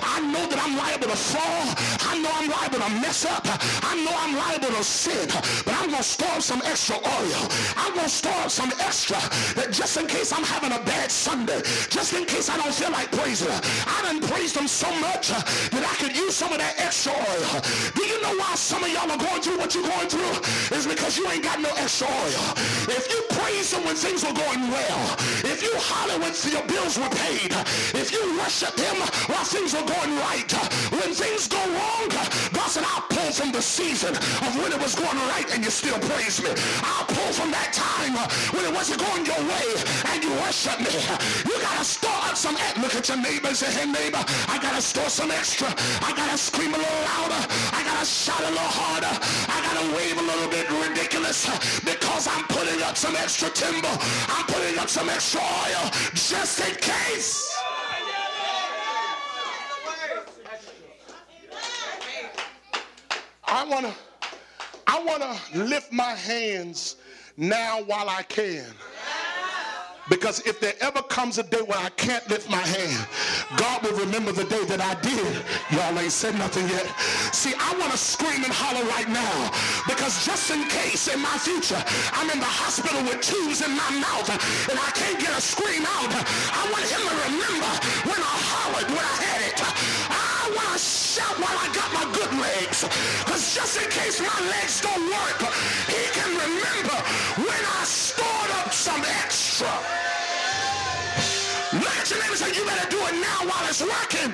I know that I'm liable to fall. I know I'm liable to mess up. I know I'm liable to sin. But I'm gonna store up some extra oil. I'm gonna store up some extra that just in case I'm having a bad Sunday, just in case I don't feel like praising. I done praised him so much much that I could use some of that extra oil. Do you know why some of y'all are going through what you're going through? Is because you ain't got no extra oil. If you praise him when things were going well, if you holler when your bills were paid, if you worship him while things were going right, when things go wrong, God said, I'll pull from the season of when it was going right and you still praise me. I'll pull from that time when it wasn't going your way and you worship me. You gotta start up some, look at your neighbor and say, hey neighbor, I gotta store some extra. I gotta scream a little louder. I gotta shout a little harder. I gotta wave a little bit ridiculous because I'm putting up some extra timber. I'm putting up some extra oil just in case. I want to I want to lift my hands now while I can. Because if there ever comes a day where I can't lift my hand, God will remember the day that I did. Y'all ain't said nothing yet. See, I want to scream and holler right now because just in case in my future I'm in the hospital with tubes in my mouth and I can't get a scream out, I want him to remember when I hollered when I had it. I shout while I got my good legs because just in case my legs don't work, he can remember when I stored up some extra. Look at your neighbor say, you better do it now while it's working.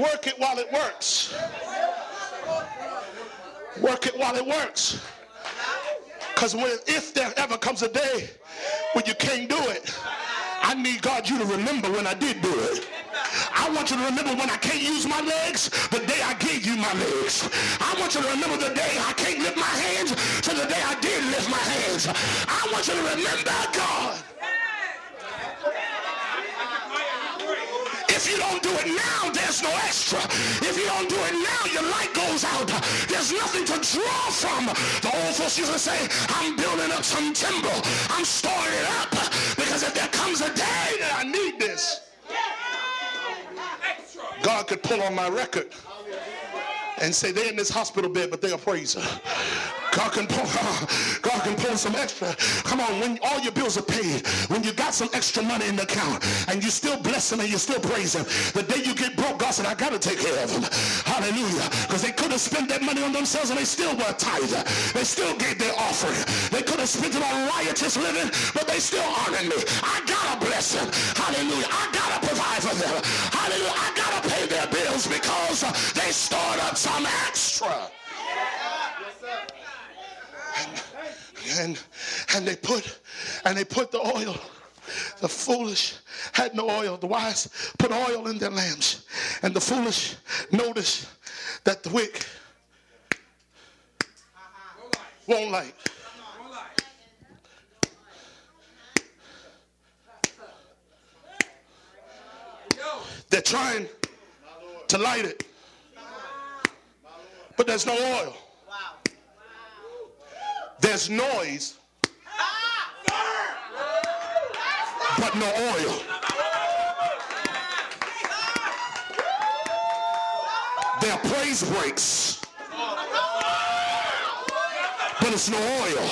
Work it while it works. Work it while it works. Because if there ever comes a day when you can't do it, I need God you to remember when I did do it. I want you to remember when I can't use my legs, the day I gave you my legs. I want you to remember the day I can't lift my hands to the day I did lift my hands. I want you to remember God. If you don't do it now, there's no extra. If you don't do it now, your light goes out. There's nothing to draw from. The old folks used to say, I'm building up some timber. I'm storing it up because if there comes a day that I need this, God could pull on my record and say they're in this hospital bed, but they're a praiser. God can pull, God can pull some extra. Come on, when all your bills are paid, when you got some extra money in the account, and you still bless him and you still praise him. The day you get broke, God said, I got to take care of them. Hallelujah. Because they could have spent that money on themselves and they still were tither. They still gave their offering. They could have spent it on riotous living, but they still honored me. I got to bless them. Hallelujah. I got to provide for them. Hallelujah. I got to pay their bills because they stored up some extra. And, and, they put and they put the oil. The foolish had no oil. The wise put oil in their lamps. And the foolish noticed that the wick won't light. They're trying to light it, but there's no oil. There's noise, but no oil. There are praise breaks, but it's no oil.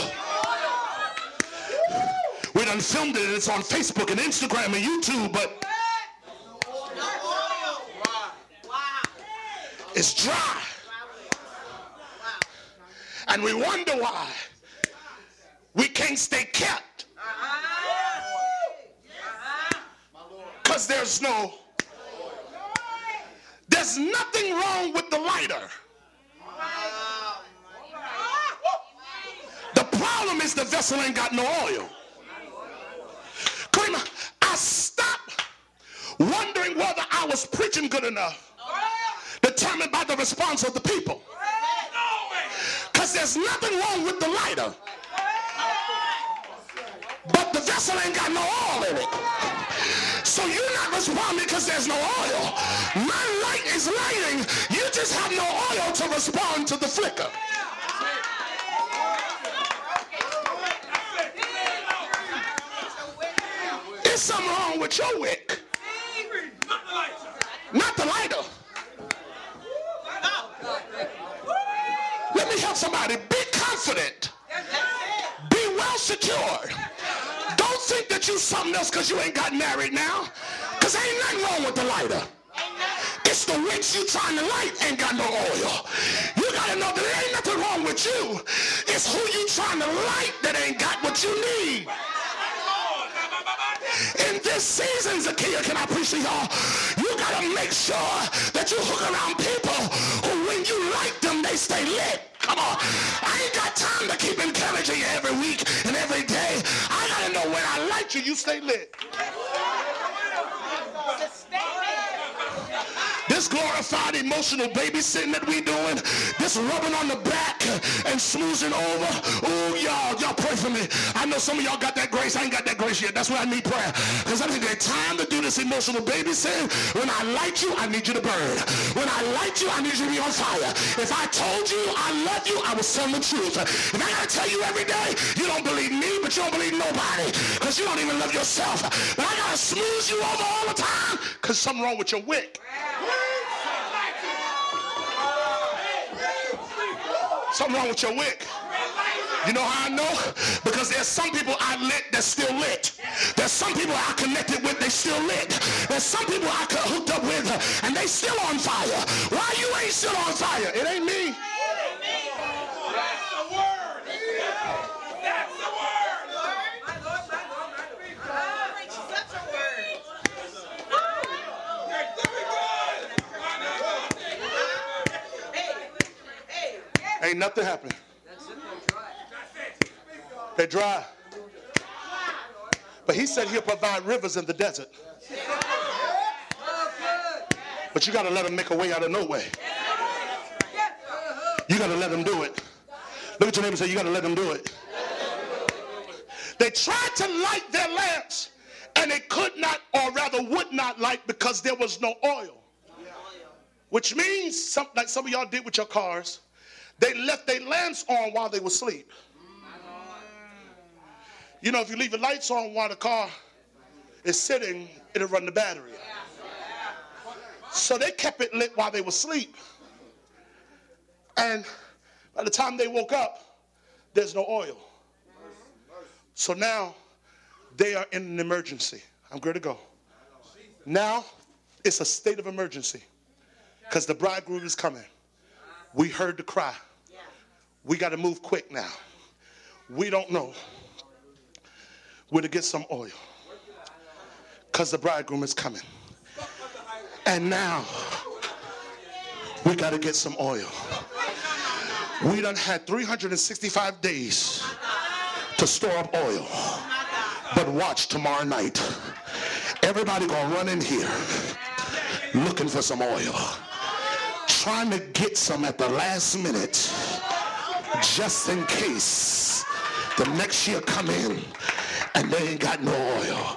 We done filmed it it's on Facebook and Instagram and YouTube, but it's dry. And we wonder why we can't stay kept. Because there's no, there's nothing wrong with the lighter. The problem is the vessel ain't got no oil. Kramer, I stopped wondering whether I was preaching good enough, determined by the response of the people. Because there's nothing wrong with the lighter. The vessel ain't got no oil in it. So you're not responding because there's no oil. My light is lighting. You just have no oil to respond to the flicker. There's something wrong with your wick. Not the lighter. Let me help somebody. Be confident you something else because you ain't got married now. Because ain't nothing wrong with the lighter. It's the witch you trying to light ain't got no oil. You gotta know that there ain't nothing wrong with you. It's who you trying to light that ain't got what you need. In this season, Zacchaeus, can I preach to y'all? You gotta make sure that you hook around people them, they stay lit. Come on. I ain't got time to keep encouraging you every week and every day. I gotta know when I light you, you stay lit. Glorified emotional babysitting that we doing, this rubbing on the back and smoozing over. Oh, y'all, y'all pray for me. I know some of y'all got that grace. I ain't got that grace yet. That's why I need prayer. Because I think it's time to do this emotional babysitting. When I light you, I need you to burn. When I light you, I need you to be on fire. If I told you I love you, I was telling the truth. If I gotta tell you every day, you don't believe me, but you don't believe nobody. Because you don't even love yourself. But I gotta smooth you over all the time because something wrong with your wick. Something wrong with your wick. You know how I know? Because there's some people I lit that's still lit. There's some people I connected with, they still lit. There's some people I hooked up with and they still on fire. Why you ain't still on fire? It ain't me. Ain't nothing happening. They're dry. But he said he'll provide rivers in the desert. But you got to let him make a way out of no way. You got to let him do it. Look at your neighbor and say, you got to let him do it. They tried to light their lamps and they could not, or rather would not light because there was no oil. Which means, some, like some of y'all did with your cars, they left their lamps on while they were asleep. You know, if you leave the lights on while the car is sitting, it'll run the battery. So they kept it lit while they were asleep. And by the time they woke up, there's no oil. So now they are in an emergency. I'm good to go. Now it's a state of emergency because the bridegroom is coming. We heard the cry. We got to move quick now. We don't know where to get some oil because the bridegroom is coming. And now we got to get some oil. We done had 365 days to store up oil. But watch tomorrow night. Everybody gonna run in here looking for some oil. Trying to get some at the last minute just in case the next year come in and they ain't got no oil.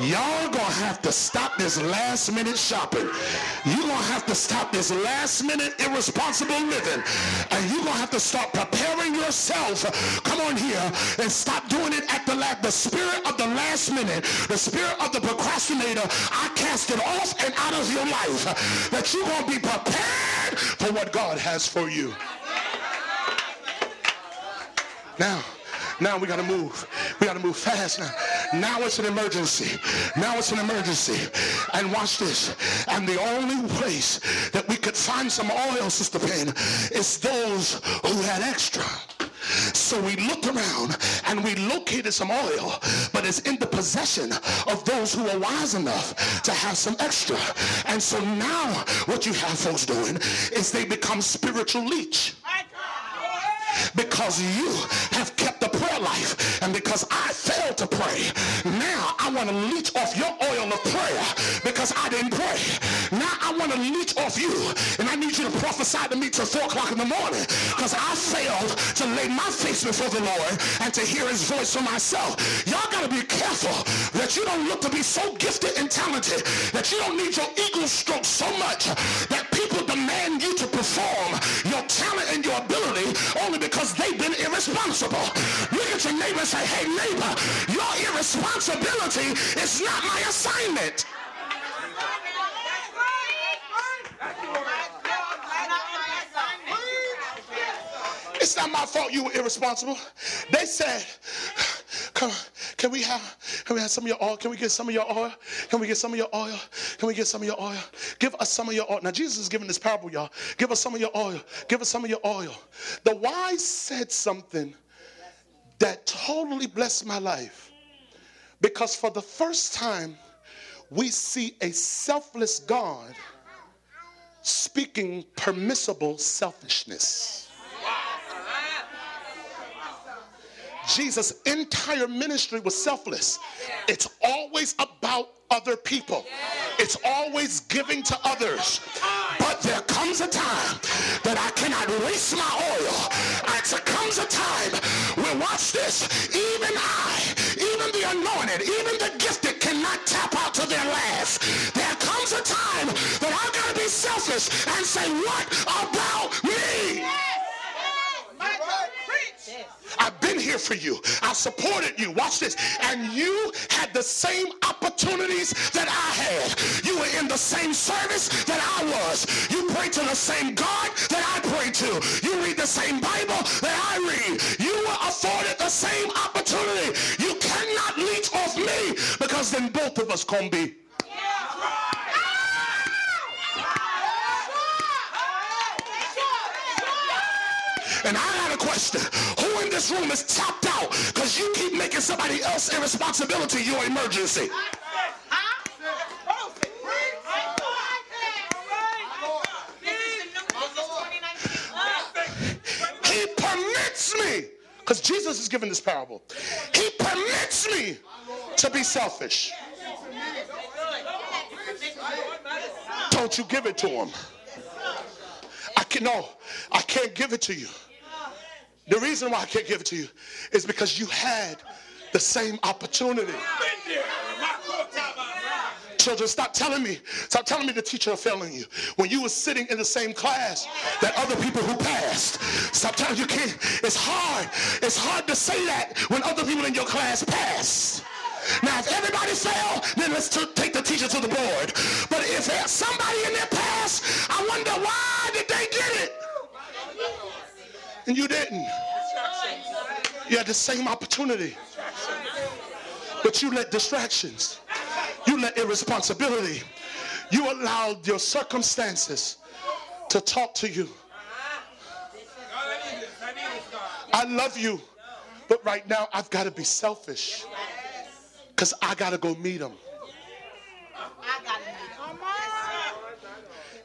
Y'all gonna have to stop this last minute shopping. you gonna have to stop this last minute irresponsible living. And you gonna have to start preparing yourself. Come on here and stop doing it at the last. The spirit of the last minute, the spirit of the procrastinator, I cast it off and out of your life. That you're gonna be prepared for what God has for you. Now, now we got to move. We got to move fast now. Now it's an emergency. Now it's an emergency. And watch this. And the only place that we could find some oil, Sister Penn, is those who had extra. So we looked around and we located some oil, but it's in the possession of those who are wise enough to have some extra. And so now what you have folks doing is they become spiritual leech because you have kept the prayer life and because I failed to pray. Now I want to leech off your oil of prayer because I didn't pray. Now I want to leech off you and I need you to prophesy to me till 4 o'clock in the morning because I failed to lay my face before the Lord and to hear his voice for myself. Y'all got to be careful that you don't look to be so gifted and talented that you don't need your eagle stroke so much that people demand you to perform your talent and your ability only because they've been irresponsible. Look at your neighbor and say, hey neighbor, your irresponsibility is not my assignment. It's not my fault you were irresponsible. They said, Come, can we have can we have some of your oil? Can we get some of your oil? Can we get some of your oil? Can we get some of your oil? Give us some of your oil. Now Jesus is giving this parable, y'all. Give us some of your oil. Give us some of your oil. The wise said something that totally blessed my life. Because for the first time, we see a selfless God speaking permissible selfishness. Jesus' entire ministry was selfless. It's always about other people. It's always giving to others. But there comes a time that I cannot waste my oil. And There comes a time when, watch this, even I, even the anointed, even the gifted cannot tap out to their last. There comes a time that I've got to be selfish and say, what about me? I've been here for you. I supported you. Watch this. And you had the same opportunities that I had. You were in the same service that I was. You prayed to the same God that I pray to. You read the same Bible that I read. You were afforded the same opportunity. You cannot leech off me because then both of us gonna be And I question. Who in this room is tapped out because you keep making somebody else irresponsibility your emergency? He permits me, because Jesus is giving this parable. He permits me to be selfish. Don't you give it to him. I can no, I can't give it to you. The reason why I can't give it to you is because you had the same opportunity. Children, stop telling me, stop telling me the teacher is failing you. When you were sitting in the same class that other people who passed, stop telling you can't. It's hard. It's hard to say that when other people in your class pass. Now, if everybody failed, then let's t- take the teacher to the board. But if somebody in their past, I wonder why did they get it? And you didn't. You had the same opportunity. But you let distractions, you let irresponsibility, you allowed your circumstances to talk to you. I love you, but right now I've got to be selfish because I got to go meet them.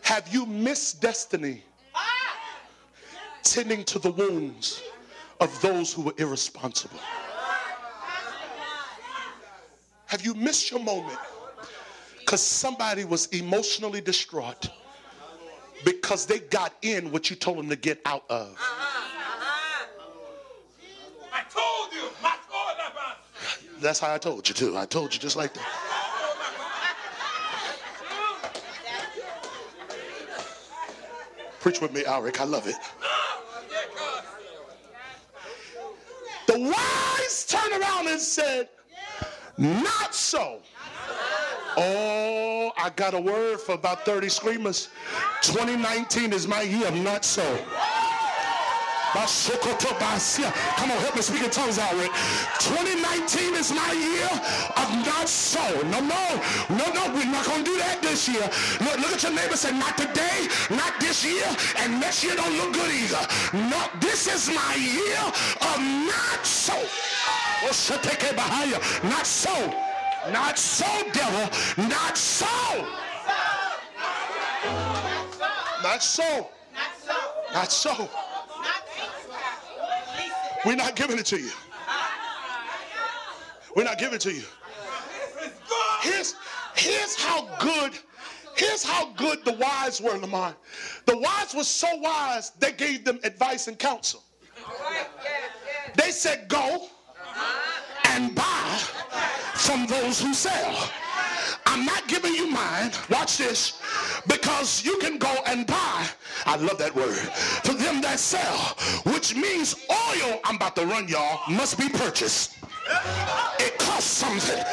Have you missed destiny? Tending to the wounds of those who were irresponsible. Have you missed your moment because somebody was emotionally distraught because they got in what you told them to get out of?
I told you.
That's how I told you too. I told you just like that. Preach with me, Alric. I love it. The wise turned around and said, Not so. Oh, I got a word for about 30 screamers. 2019 is my year of not so. Come on, help me speak in tongues out 2019 is my year of not so. No, no, no, no, we're not going to do that this year. Look, look at your neighbor say, not today, not this year, and next year don't look good either. No, this is my year of not so. Not so. Not so, devil. Not so. Not so. Not so. We're not giving it to you. We're not giving it to you. Here's, here's how good, here's how good the wise were, Lamont. The wise were so wise, they gave them advice and counsel. They said, go and buy from those who sell. I'm not giving you mine. Watch this. Because you can go and buy. I love that word. For them that sell. Which means oil, I'm about to run y'all, must be purchased. It costs something.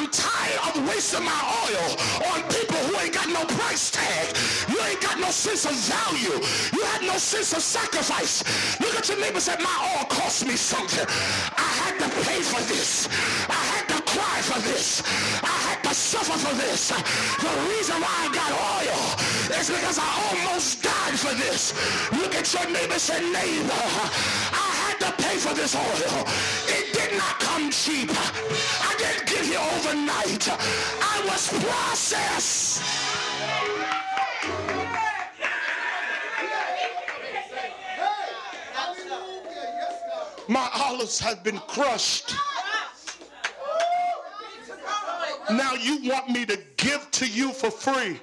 I'm tired of wasting my oil on people who ain't got no price tag. You ain't got no sense of value. You had no sense of sacrifice. Look at your neighbor and my oil cost me something. I had to pay for this. I had to cry for this. I had to suffer for this. The reason why I got oil is because I almost died for this. Look at your neighbor and neighbor, I had to pay for this oil. It come cheap. I didn't get here overnight. I was processed. My olives have been crushed. Now you want me to give to you for free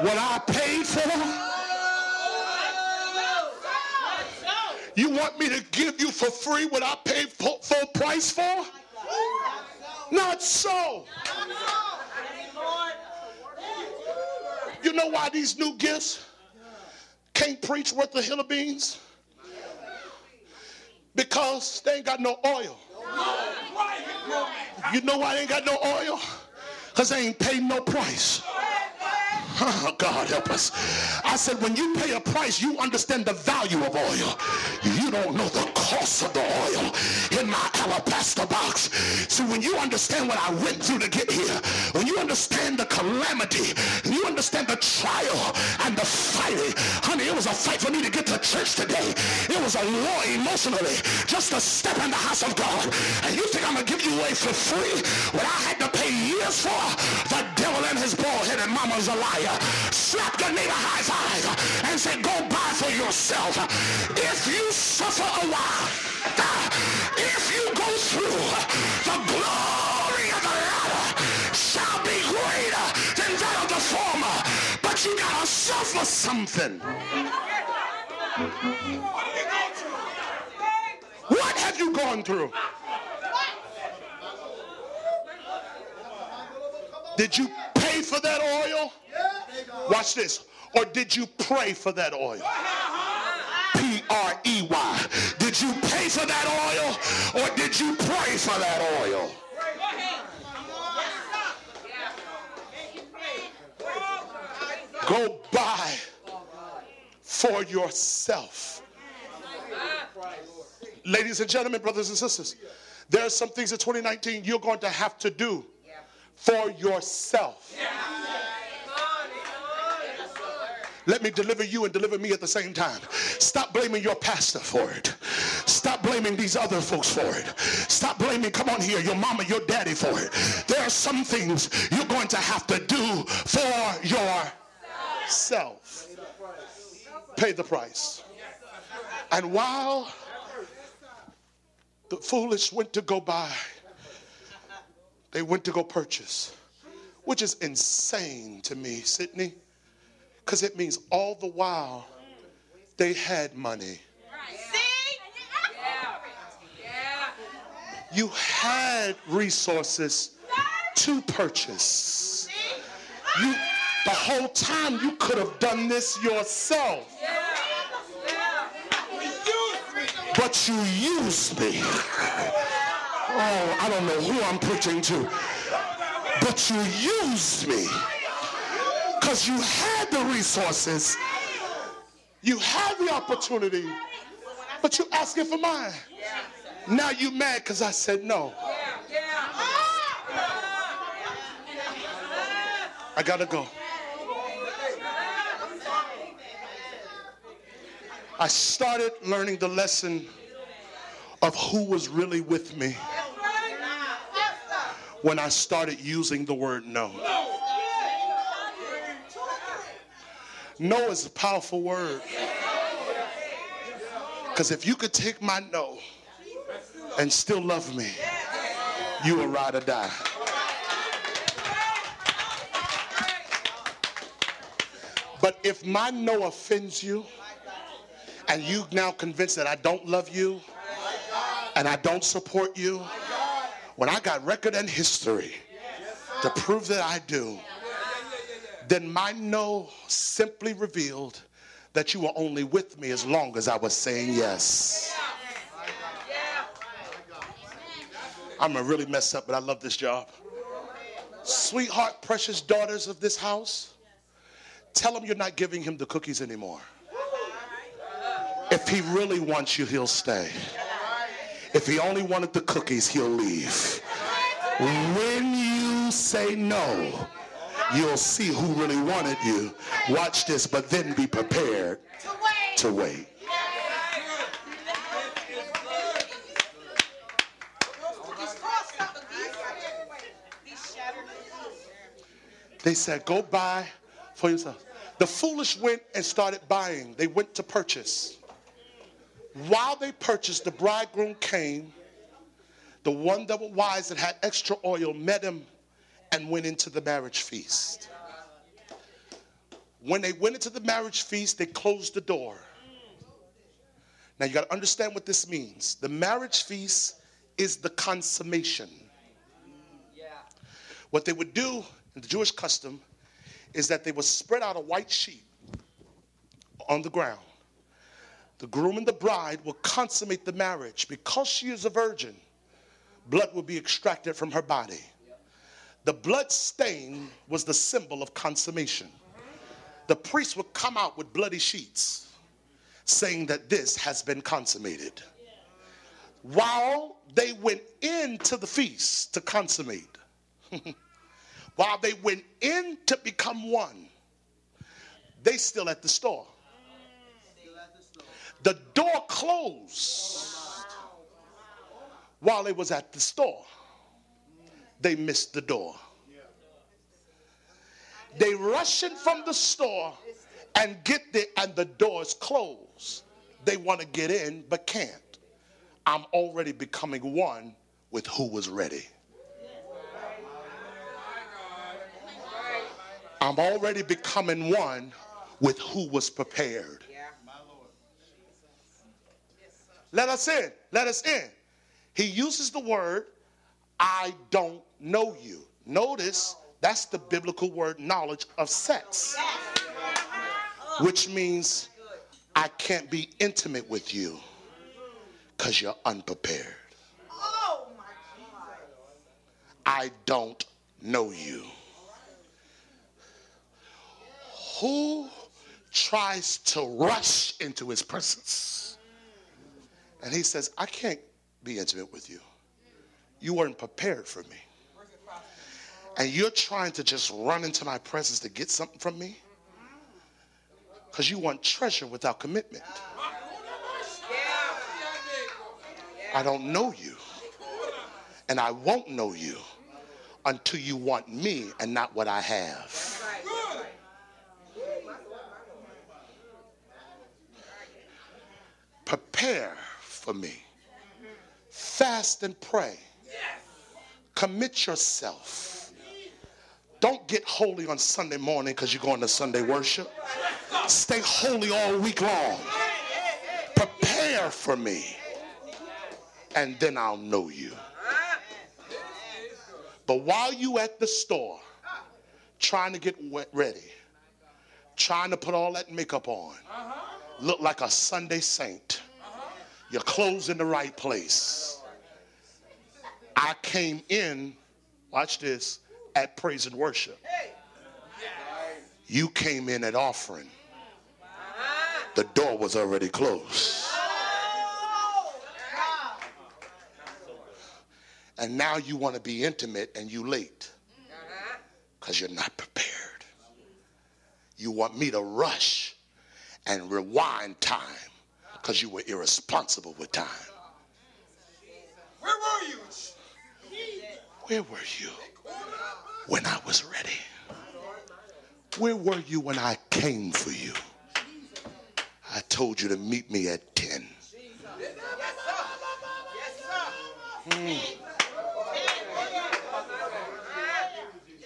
what I paid for? You want me to give you for free what I paid full, price for? Not so. You know why these new gifts can't preach worth a hill of beans? Because they ain't got no oil. You know why they ain't got no oil? Because they ain't paid no price. Oh, God help us. I said, when you pay a price, you understand the value of oil. You don't know the cost of the oil in my alabaster box. So when you understand what I went through to get here, when you understand the calamity, you understand the trial and the fighting, honey, it was a fight for me to get to church today. It was a war emotionally just to step in the house of God. And you think I'm going to give you away for free what I had to pay years for? The devil and his bald-headed mama's a liar. Slap your neighbor high five and say, go buy for yourself. If you suffer a while, if you go through, the glory of the latter shall be greater than that of the former. But you gotta suffer something. What have you gone through? Did you pay for that oil? Watch this. Or did you pray for that oil? P-R-E-Y. Did you pay for that oil or did you pray for that oil? Go buy for yourself. Ladies and gentlemen, brothers and sisters, there are some things in 2019 you're going to have to do for yourself. Let me deliver you and deliver me at the same time. Stop blaming your pastor for it. Stop blaming these other folks for it. Stop blaming, come on here, your mama, your daddy for it. There are some things you're going to have to do for yourself. Pay the price. And while the foolish went to go buy, they went to go purchase, which is insane to me, Sydney. Because it means all the while they had money. See? You had resources to purchase. You, the whole time you could have done this yourself. But you used me. Oh, I don't know who I'm preaching to. But you used me because you had the resources, you had the opportunity, but you asking for mine. Now you mad because I said no. I gotta go. I started learning the lesson of who was really with me when I started using the word no. No is a powerful word. Because if you could take my no and still love me, you will ride or die. But if my no offends you and you now convinced that I don't love you and I don't support you, when I got record and history to prove that I do, then my no simply revealed that you were only with me as long as I was saying yes. I'm gonna really mess up, but I love this job. Sweetheart, precious daughters of this house, tell him you're not giving him the cookies anymore. If he really wants you, he'll stay. If he only wanted the cookies, he'll leave. When you say no, you'll see who really wanted you. Watch this, but then be prepared to wait. They said, Go buy for yourself. The foolish went and started buying. They went to purchase. While they purchased, the bridegroom came. The one that was wise that had extra oil met him and went into the marriage feast. When they went into the marriage feast, they closed the door. Now you got to understand what this means. The marriage feast is the consummation. What they would do in the Jewish custom is that they would spread out a white sheet on the ground. The groom and the bride will consummate the marriage. Because she is a virgin, blood will be extracted from her body. The blood stain was the symbol of consummation. The priest would come out with bloody sheets saying that this has been consummated. While they went into the feast to consummate, while they went in to become one, they still at the store. The door closed while they was at the store. They missed the door. They rushing from the store and get there and the door's closed. They want to get in but can't. I'm already becoming one with who was ready. I'm already becoming one with who was prepared. Let us in. Let us in. He uses the word, I don't know you. Notice that's the biblical word knowledge of sex, which means I can't be intimate with you because you're unprepared. I don't know you. Who tries to rush into his presence? And he says, I can't be intimate with you. You weren't prepared for me. And you're trying to just run into my presence to get something from me? Because you want treasure without commitment. I don't know you. And I won't know you until you want me and not what I have. Prepare for me. Fast and pray. Commit yourself. Don't get holy on Sunday morning because you're going to Sunday worship. Stay holy all week long. Prepare for me. And then I'll know you. But while you at the store, trying to get ready, trying to put all that makeup on, look like a Sunday saint, your clothes in the right place. I came in, watch this, at praise and worship. You came in at offering. The door was already closed. And now you want to be intimate and you late because you're not prepared. You want me to rush and rewind time because you were irresponsible with time.
Where were you?
Where were you when I was ready? Where were you when I came for you? I told you to meet me at 10. Hmm.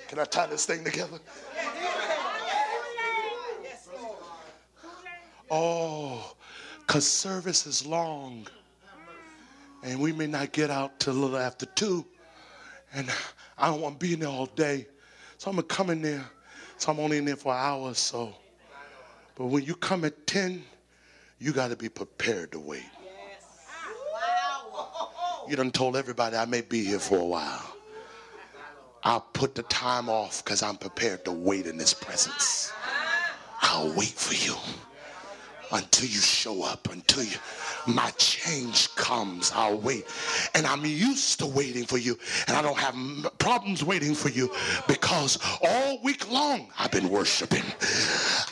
Can I tie this thing together? Oh, because service is long. And we may not get out till a little after two. And I don't want to be in there all day. So I'm going to come in there. So I'm only in there for an hour or so. But when you come at 10, you got to be prepared to wait. You done told everybody I may be here for a while.
I'll put the time off because I'm prepared to wait in his presence. I'll wait for you until you show up, until you, my change comes. I'll wait. And I'm used to waiting for you. And I don't have problems waiting for you because all week long I've been worshiping.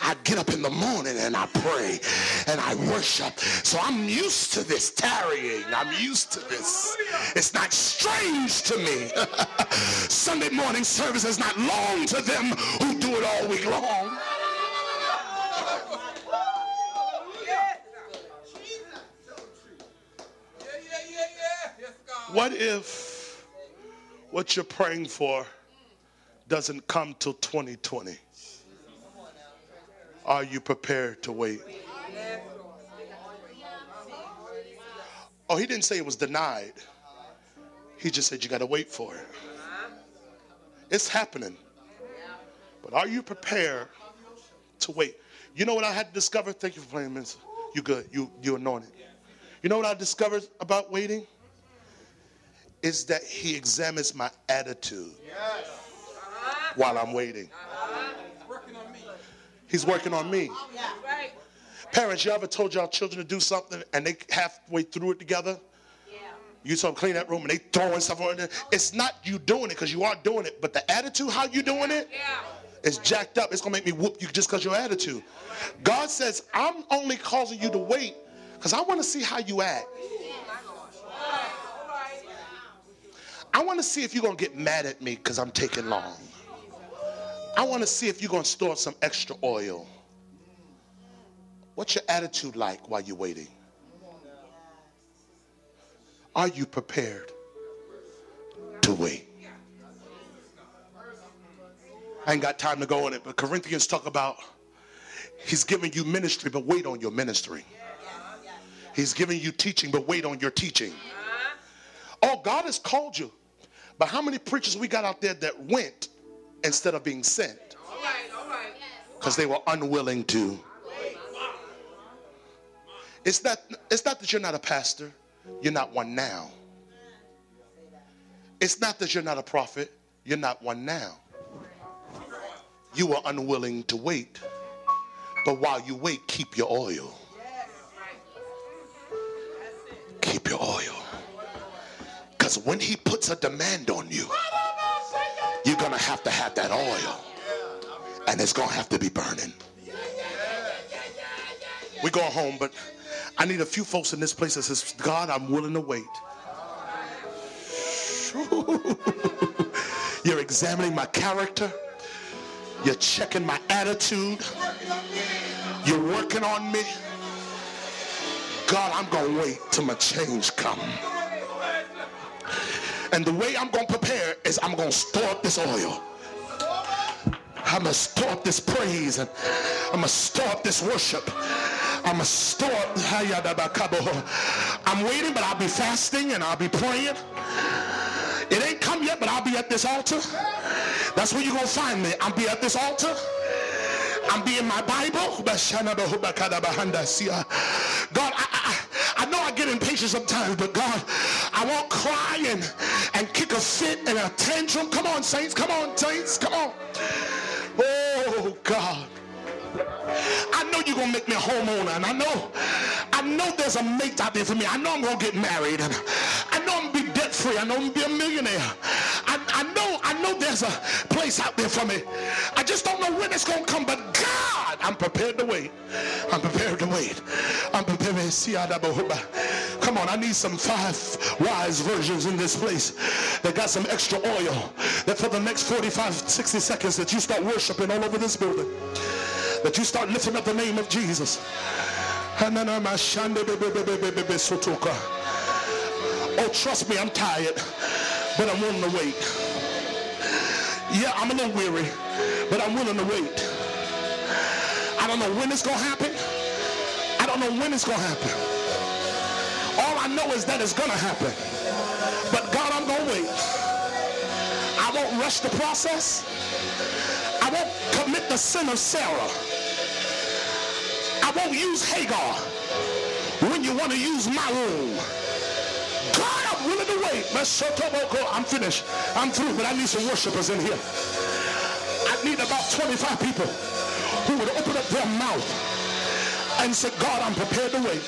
I get up in the morning and I pray and I worship. So I'm used to this tarrying. I'm used to this. It's not strange to me. Sunday morning service is not long to them who do it all week long.
What if what you're praying for doesn't come till 2020? Are you prepared to wait? Oh, he didn't say it was denied. He just said you got to wait for it. It's happening. But are you prepared to wait? You know what I had to discover? Thank you for playing, Miss. You good. You you anointed. You know what I discovered about waiting? Is that he examines my attitude while I'm waiting.
Working on me.
He's working on me. Parents, you ever told y'all children to do something and they halfway through it together? You saw them clean that room and they throwing stuff on it. It's not you doing it because you are doing it, but the attitude, how you doing it it, is jacked up. It's gonna make me whoop you just because your attitude. God says, I'm only causing you to wait because I want to see how you act. I want to see if you're gonna get mad at me because I'm taking long. I want to see if you're gonna store some extra oil. What's your attitude like while you're waiting? Are you prepared to wait? I ain't got time to go on it, but Corinthians talk about he's giving you ministry, but wait on your ministry. He's giving you teaching, but wait on your teaching. Oh, God has called you. But how many preachers we got out there that went instead of being sent? Because they were unwilling to. It's not, it's not that you're not a pastor, you're not one now. It's not that you're not a prophet, you're not one now. You were unwilling to wait. But while you wait, keep your oil. Because when he puts a demand on you, you're going to have to have that oil. And it's going to have to be burning. We're going home, but I need a few folks in this place that says, God, I'm willing to wait. You're examining my character. You're checking my attitude. You're working on me. God, I'm going to wait till my change come. And the way I'm going to prepare is I'm going to store up this oil. I'm going to store up this praise and I'm going to store up this worship. I'm going to store up. I'm waiting, but I'll be fasting and I'll be praying. It ain't come yet, but I'll be at this altar. That's where you're going to find me. I'll be at this altar. I'm be in my Bible. God, I, I, I know I get impatient sometimes, but God, I won't cry and, and kick a fit and a tantrum. Come on, saints. Come on, saints. Come on. Oh, God. I know you're gonna make me a homeowner, and I know, I know there's a mate out there for me. I know I'm gonna get married, and I know I'm gonna be debt free. I know I'm gonna be a millionaire. I, know, I know there's a place out there for me. I just don't know when it's gonna come, but God, I'm prepared to wait. I'm prepared to wait. I'm prepared to see Come on, I need some five wise virgins in this place that got some extra oil. That for the next 45, 60 seconds that you start worshiping all over this building that you start lifting up the name of Jesus. Oh, trust me, I'm tired, but I'm willing to wait. Yeah, I'm a little weary, but I'm willing to wait. I don't know when it's going to happen. I don't know when it's going to happen. All I know is that it's going to happen. But God, I'm going to wait. I won't rush the process. I won't commit the sin of Sarah. I won't use Hagar when you want to use my womb. God, I'm willing to wait. I'm finished. I'm through, but I need some worshipers in here. I need about 25 people who would open up their mouth and say, God, I'm prepared to wait.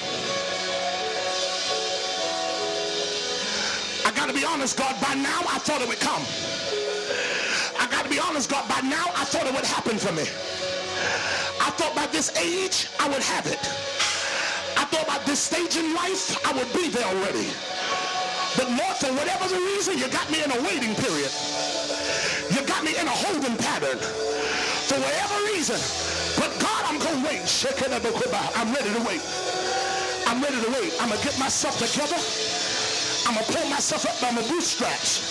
I got to be honest, God, by now I thought it would come. I got to be honest, God, by now I thought it would happen for me. I thought by this age I would have it. I thought by this stage in life I would be there already. But Lord, for whatever the reason, you got me in a waiting period. You got me in a holding pattern. For whatever reason. But God, I'm going to wait. I'm ready to wait. I'm ready to wait. I'm going to get myself together. I'm going to pull myself up by my bootstraps.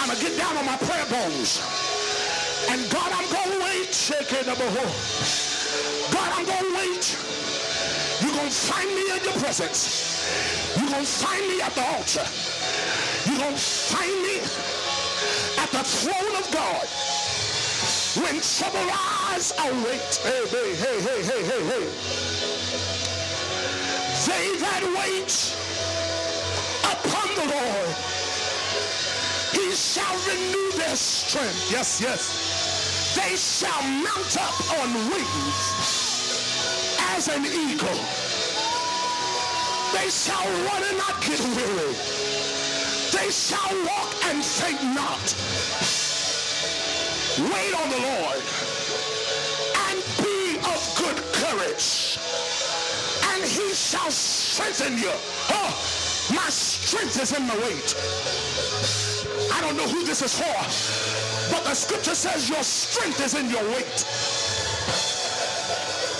I'm going to get down on my prayer bones. And God, I'm going to wait. God, I'm going to wait. You're going to find me in your presence. You're going to find me at the altar. You're going to find me at the throne of God. When trouble rise, I'll wait. Hey, hey, hey, hey, hey, hey, hey. They that wait upon the Lord, he shall renew their strength. Yes, yes. They shall mount up on wings as an eagle. They shall run and not get weary. They shall walk and faint not. Wait on the Lord and be of good courage. And he shall strengthen you. Oh, my strength is in the weight. I don't know who this is for, but the scripture says your strength is in your wait.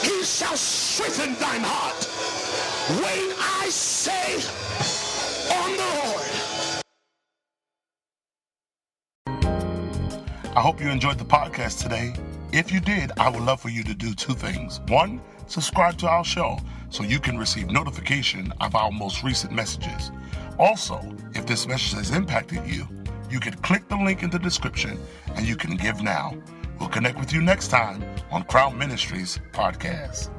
He shall strengthen thine heart. Wait, I say, on
the Lord. I hope you enjoyed the podcast today. If you did, I would love for you to do two things. One, subscribe to our show so you can receive notification of our most recent messages. Also, if this message has impacted you, you can click the link in the description and you can give now. We'll connect with you next time on Crown Ministries Podcast.